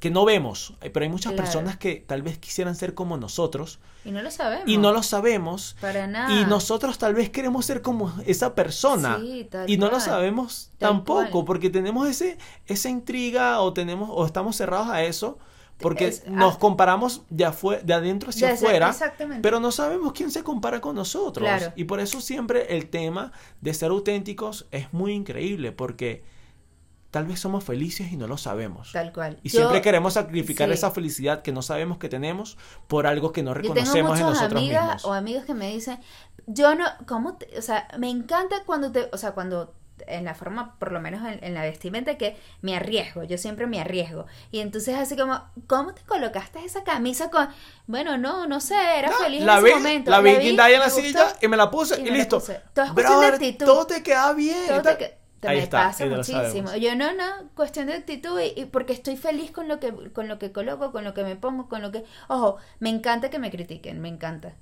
Speaker 1: que no vemos, eh, pero hay muchas
Speaker 2: Claro.
Speaker 1: personas que tal vez quisieran ser como nosotros
Speaker 2: Y no lo sabemos.
Speaker 1: y no lo sabemos.
Speaker 2: Para nada.
Speaker 1: Y nosotros tal vez queremos ser como esa persona
Speaker 2: Sí, tal
Speaker 1: y no lo sabemos
Speaker 2: Tal
Speaker 1: tampoco
Speaker 2: cual.
Speaker 1: porque tenemos ese esa intriga o tenemos o estamos cerrados a eso porque
Speaker 2: Es-
Speaker 1: nos
Speaker 2: ah.
Speaker 1: comparamos de de adentro hacia afuera,
Speaker 2: exactamente.
Speaker 1: pero no sabemos quién se compara con nosotros
Speaker 2: Claro.
Speaker 1: y por eso siempre el tema de ser auténticos es muy increíble porque tal vez somos felices y no lo sabemos.
Speaker 2: Tal cual.
Speaker 1: Y
Speaker 2: Yo-
Speaker 1: siempre queremos sacrificar
Speaker 2: sí.
Speaker 1: esa felicidad que no sabemos que tenemos por algo que no
Speaker 2: Yo tengo
Speaker 1: reconocemos en nosotros
Speaker 2: amigas
Speaker 1: mismos.
Speaker 2: o amigos que me dicen, yo no, ¿cómo? te- o sea, me encanta cuando te, o sea, cuando en la forma, por lo menos en, en la vestimenta, que me arriesgo, yo siempre me arriesgo. Y entonces así como, ¿cómo te colocaste esa camisa con, bueno, no, no sé, era
Speaker 1: No,
Speaker 2: feliz
Speaker 1: la
Speaker 2: en
Speaker 1: vi,
Speaker 2: ese momento.
Speaker 1: la vi
Speaker 2: vi,
Speaker 1: guindada en la silla y me la puse y,
Speaker 2: la
Speaker 1: listo.
Speaker 2: Todo es cuestión de
Speaker 1: Brother,
Speaker 2: actitud.
Speaker 1: todo te queda bien.
Speaker 2: Todo
Speaker 1: y
Speaker 2: te, que- te
Speaker 1: Ahí
Speaker 2: me
Speaker 1: está,
Speaker 2: pasa muchísimo. Yo no, no, cuestión de actitud y, y porque estoy feliz con lo que con lo que coloco, con lo que me pongo, con lo que, ojo, me encanta que me critiquen, me encanta.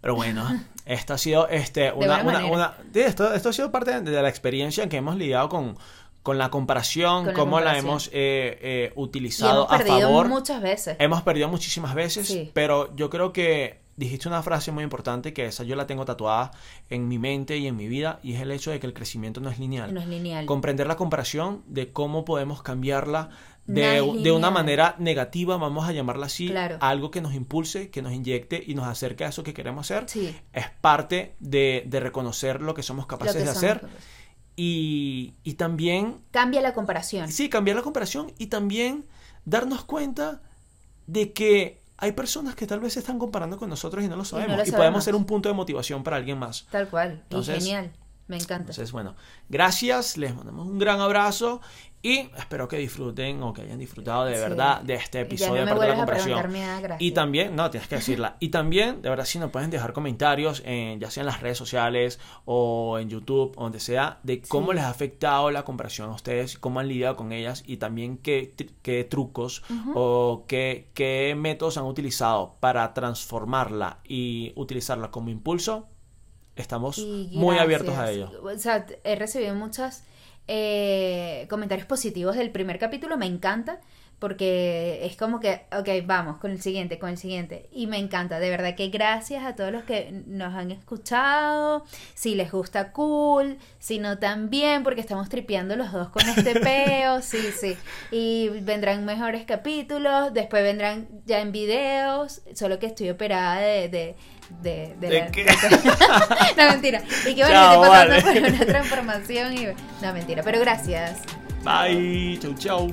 Speaker 1: Pero bueno, esto ha sido este, una, una, esto, esto ha sido parte de, la experiencia que hemos lidiado con, con la comparación,
Speaker 2: Con la
Speaker 1: cómo la
Speaker 2: comparación.
Speaker 1: hemos eh, eh,
Speaker 2: Y
Speaker 1: utilizado
Speaker 2: hemos
Speaker 1: a
Speaker 2: perdido
Speaker 1: favor.
Speaker 2: muchas veces.
Speaker 1: Hemos perdido muchísimas veces,
Speaker 2: Sí.
Speaker 1: pero yo creo que dijiste una frase muy importante que esa yo la tengo tatuada en mi mente y en mi vida y es el hecho de que el crecimiento no es lineal.
Speaker 2: No es lineal.
Speaker 1: Comprender la comparación de cómo podemos cambiarla de,
Speaker 2: No
Speaker 1: de una manera negativa, vamos a llamarla así,
Speaker 2: Claro.
Speaker 1: algo que nos impulse, que nos inyecte y nos acerque a eso que queremos hacer.
Speaker 2: Sí.
Speaker 1: Es parte de, de reconocer lo que somos capaces
Speaker 2: que
Speaker 1: de
Speaker 2: somos
Speaker 1: hacer
Speaker 2: capaces.
Speaker 1: y, y también
Speaker 2: Cambia la comparación.
Speaker 1: Sí, cambiar la comparación y también darnos cuenta de que hay personas que tal vez se están comparando con nosotros y no lo sabemos. Y,
Speaker 2: lo
Speaker 1: podemos
Speaker 2: sabemos.
Speaker 1: ser un punto de motivación para alguien más.
Speaker 2: Tal cual.
Speaker 1: Entonces-
Speaker 2: y genial. Me encanta.
Speaker 1: Entonces, bueno, gracias, les mandamos un gran abrazo y espero que disfruten o que hayan disfrutado de
Speaker 2: Sí.
Speaker 1: verdad de este episodio
Speaker 2: no
Speaker 1: de la
Speaker 2: gracia.
Speaker 1: Y también, no, tienes que decirla. Y también, de verdad, si nos pueden dejar comentarios, en, ya sea en las redes sociales o en YouTube, o donde sea, de cómo
Speaker 2: Sí.
Speaker 1: les ha afectado la comparación a ustedes, cómo han lidiado con ellas y también qué, qué trucos o qué, qué métodos han utilizado para transformarla y utilizarla como impulso. Estamos muy abiertos a ello.
Speaker 2: O sea, he recibido muchos eh, comentarios positivos del primer capítulo, me encanta, porque es como que, ok, vamos con el siguiente, con el siguiente. Y me encanta, de verdad que gracias a todos los que nos han escuchado. Si les gusta, cool. Si no, también, porque estamos tripeando los dos con este peo. Sí, sí. Y vendrán mejores capítulos, después vendrán ya en videos, solo que estoy operada de... de de, de
Speaker 1: ¿De
Speaker 2: la-
Speaker 1: qué?
Speaker 2: no, mentira. Y que bueno,
Speaker 1: Chao,
Speaker 2: estoy pasando
Speaker 1: vale.
Speaker 2: por una transformación y... No, mentira, pero gracias.
Speaker 1: Bye, chau chau.